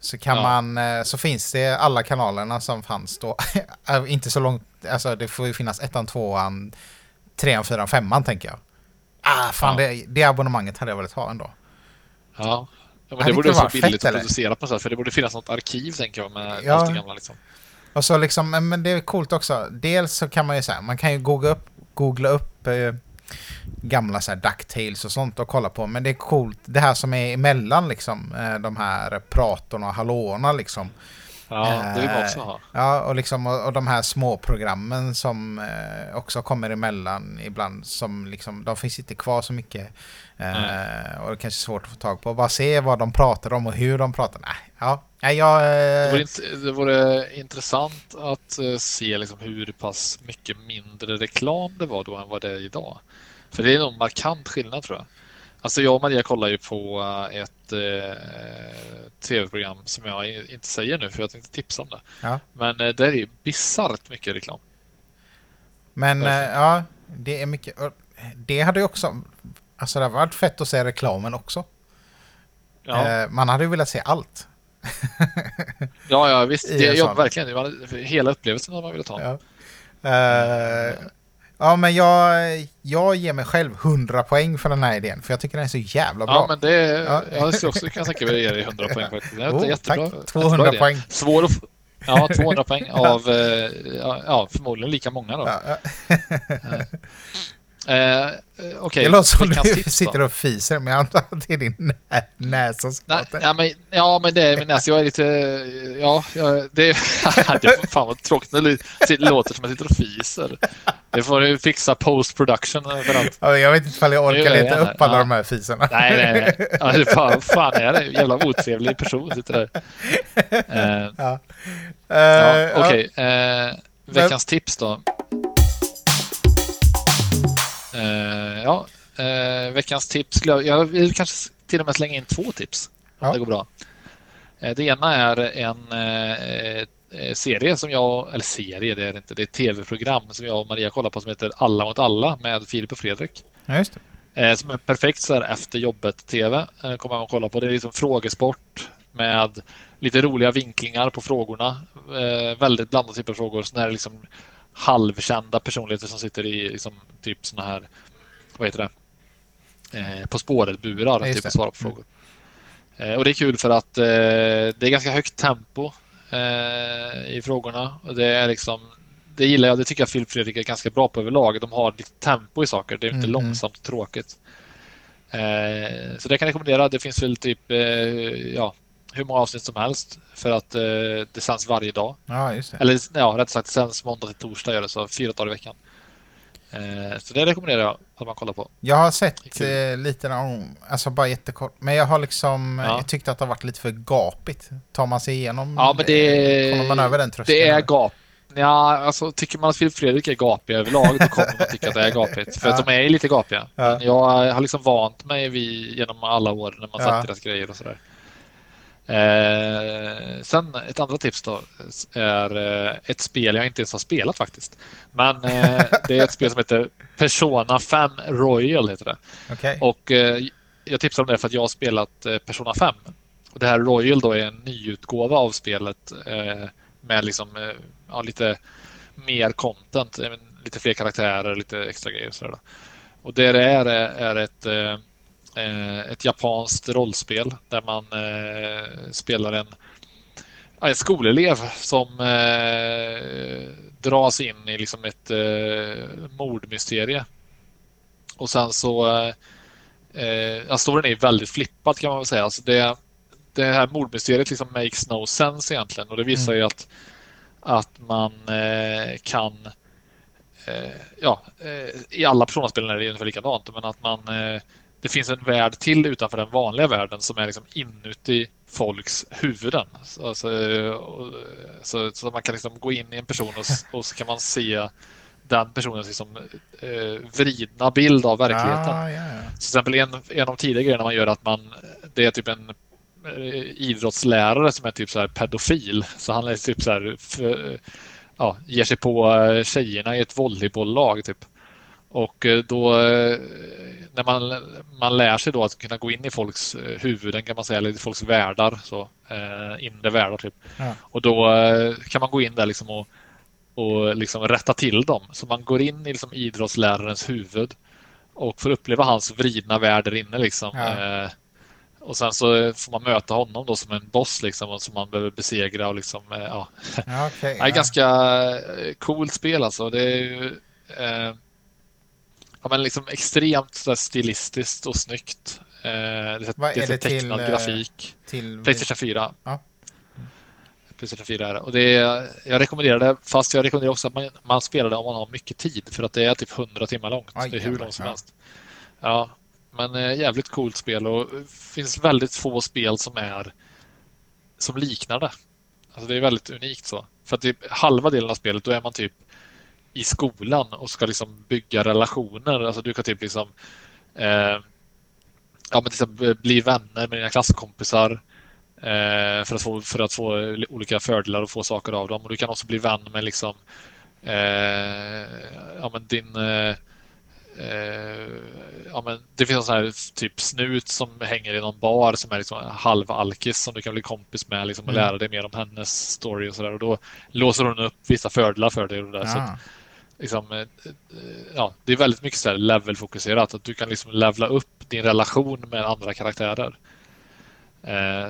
Så kan ja. man, eh, så finns det alla kanalerna som fanns då. inte så långt, alltså det får ju finnas ettan, tvåan, trean, fyran, femman tänker jag. Ah, fan ja. det, det abonnemanget hade jag velat ha ändå. Ja, ja men det borde vara billigt fett, att producera på något sätt. För det borde finnas något arkiv tänker jag med ja. allt det gamla liksom. Och så liksom, men det är coolt också. Dels så kan man ju säga, man kan ju googla upp, googla upp eh, gamla så här Ducktails och sånt att kolla på. Men det är coolt, det här som är emellan liksom, eh, de här pratorna och hallåorna liksom. Ja, det vill man också ha. Eh, ja, och, liksom, och, de här små programmen som eh, också kommer emellan ibland. Som liksom, de finns inte kvar så mycket. Mm. Och det är kanske är svårt att få tag på. Bara se vad de pratar om och hur de pratar. Nej, ja, nej, jag, det, vore det vore intressant att se liksom hur pass mycket mindre reklam det var då än vad det är idag. För det är nog markant skillnad tror jag. Alltså jag och Maria kollar ju på eh, ett eh, tv-program som jag inte säger nu för jag tänkte tipsa om det. Ja. Men eh, det är bisarrt mycket reklam. Men eh, ja, det är mycket. Det hade ju också, alltså det hade varit fett att se reklamen också. Ja. Eh, man hade ju velat se allt. ja, ja visst. Det, ja, verkligen. Hela upplevelsen hade man velat ha. Ja. Uh, Ja, men jag, jag ger mig själv 100 poäng för den här idén, för jag tycker den är så jävla bra. Ja, men det är, ja. jag skulle också kunna tänka mig att ge dig 100 poäng faktiskt. Det är oh, jättebra. Tack. 200 jättebra poäng. Svår att, ja, 200 poäng av, eh, ja, förmodligen lika många då. Ja, Eh, okay. Det låter som du sitter och fiser, men jag antar att det är din nä näsa som ja, men, ja, men det är min näsa. Jag är lite... Ja, jag, det, är, fan vad tråkigt det låter som att jag sitter och fiser. Det får du fixa post production överallt. Ja, jag vet inte ifall jag orkar leta upp alla ja. de här fisarna. Nej, nej, nej. Ja, det fan, fan är det? Jävla otrevlig person sitter där. Uh, ja. Uh, ja, Okej. Okay. Uh, veckans men... tips då. Uh, ja, uh, veckans tips. Jag vill kanske till och med slänga in två tips. Om ja. det går bra. Uh, det ena är en serie som jag, eller serie det är det inte, det är ett tv-program som jag och Maria kollar på som heter Alla mot alla med Filip och Fredrik. Ja, just det. Som är perfekt så här efter jobbet-tv. Kommer man att kolla på. Det är liksom frågesport med lite roliga vinklingar på frågorna. Väldigt blandade typer av frågor. Så när det liksom halvkända personligheter som sitter i liksom, typ såna här, vad heter det, eh, På spåret-burar typ, och svarar på mm. frågor. Eh, och det är kul för att eh, det är ganska högt tempo eh, i frågorna. Och det är liksom det gillar jag. Det tycker jag Filip Fredrik är ganska bra på överlag. De har lite tempo i saker. Det är inte mm. långsamt och tråkigt. Eh, så det kan jag rekommendera. Det finns väl typ eh, ja, hur många avsnitt som helst för att eh, det sänds varje dag. Ja. Eller ja, rätt sagt, det sänds måndag till torsdag gör det, så fyra dagar i veckan. Eh, så det rekommenderar jag att man kollar på. Jag har sett eh, lite om, alltså bara jättekort, men jag har liksom, ja. jag tyckte att det har varit lite för gapigt. Tar man sig igenom, ja, men det, kommer man över den tröskeln? Det är gap. Ja, alltså tycker man att Filip Fredrik är gapig överlag då kommer man tycka att det är gapigt. För ja. att de är lite gapiga. Ja. Men jag har liksom vant mig vid, genom alla år när man ja. sett deras grejer och sådär. Eh, sen ett andra tips då är eh, ett spel jag inte ens har spelat faktiskt. Men eh, det är ett spel som heter Persona 5 Royal. Heter det. Okay. Och eh, Jag tipsar om det för att jag har spelat eh, Persona 5. Och det här Royal då är en nyutgåva av spelet med liksom, ja, lite mer content, lite fler karaktärer, lite extra grejer. Och, sådär. och det är, är ett ett japanskt rollspel där man eh, spelar en, en skolelev som eh, dras in i liksom ett mordmysterie. Och sen så eh, storyn är väldigt flippad kan man väl säga. Alltså det, det här mordmysteriet liksom makes no sense egentligen och det visar mm. ju att, att man eh, kan eh, ja, i alla personaspel är det ungefär likadant, men att man det finns en värld till utanför den vanliga världen som är liksom inuti folks huvuden. Alltså, så, så, man kan liksom gå in i en person och, och så kan man se den personens liksom, eh, vridna bild av verkligheten. Ah, yeah. Till exempel en, en av de tidiga grejerna man gör att man, det är typ en eh, idrottslärare som är typ så här pedofil. Så han är typ så här, för, ja, ger sig på eh, tjejerna i ett volleybolllag. Typ. Och eh, då eh, när man, man lär sig då att kunna gå in i folks eh, huvuden kan man säga, eller i folks världar, så, eh, inre världar typ. Ja. Och då kan man gå in där liksom och, och liksom rätta till dem. Så man går in i liksom idrottslärarens huvud och får uppleva hans vridna värld där inne. Liksom. Ja. Eh, och sen så får man möta honom då som en boss liksom, och som man behöver besegra. Och liksom, eh, ja. Ja, okay, det är ett ganska coolt spel alltså. Det är ju, ja, men liksom extremt så stilistiskt och snyggt. Eh, det är, Vad är det tecknad till, grafik. Till... Playstation 4. Ja. Playstation 4 är det. Och det är, jag rekommenderar det, fast jag rekommenderar också att man, man spelar det om man har mycket tid. För att det är typ 100 timmar långt. Aj, det är hur långt som ja. helst. Ja, men eh, jävligt coolt spel och det finns väldigt få spel som är som liknar det. Alltså det är väldigt unikt så. För att typ halva delen av spelet då är man typ i skolan och ska liksom bygga relationer. Alltså du kan typ liksom eh, ja, men liksom bli vänner med dina klasskompisar eh, för, att få, för att få olika fördelar och få saker av dem. Och du kan också bli vän med liksom eh, ja, men din eh, eh, ja, men det finns en sån här typ snut som hänger i någon bar som är liksom halvalkis som du kan bli kompis med liksom, och mm. lära dig mer om hennes story och sådär. Och då låser hon upp vissa fördelar för dig. Och där, ja. så att, liksom, eh, eh, ja, det är väldigt mycket så levelfokuserat. Att du kan liksom levla upp din relation med andra karaktärer. Eh,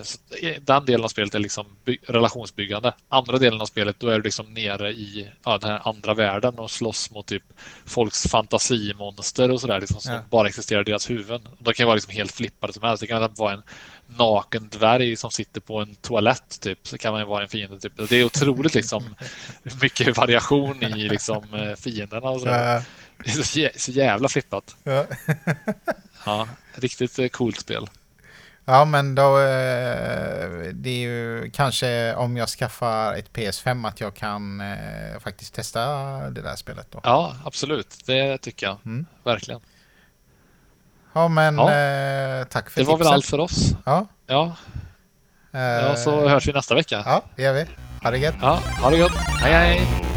den delen av spelet är liksom relationsbyggande. Andra delen av spelet då är du liksom nere i ja, den här andra världen och slåss mot typ folks fantasimonster och sådär liksom, som ja. bara existerar i deras huvuden. De kan vara liksom helt flippade som helst. Det kan vara en naken dvärg som sitter på en toalett typ. Så kan man ju vara en fiende. Typ. Det är otroligt liksom mycket variation i liksom eh, fienderna och sådär. Ja. Det är så jävla flippat. Ja. ja, riktigt eh, coolt spel. Ja, men då eh, det är ju kanske om jag skaffar ett PS5 att jag kan eh, faktiskt testa det där spelet då. Ja, absolut. Det tycker jag. Mm. Verkligen. Ja, men ja. Eh, tack för Det var tipset. väl allt för oss. Ja. Ja. ja, så hörs vi nästa vecka. Ja, det gör vi. Ha det gött. Ja, ha det gött. Hej, hej.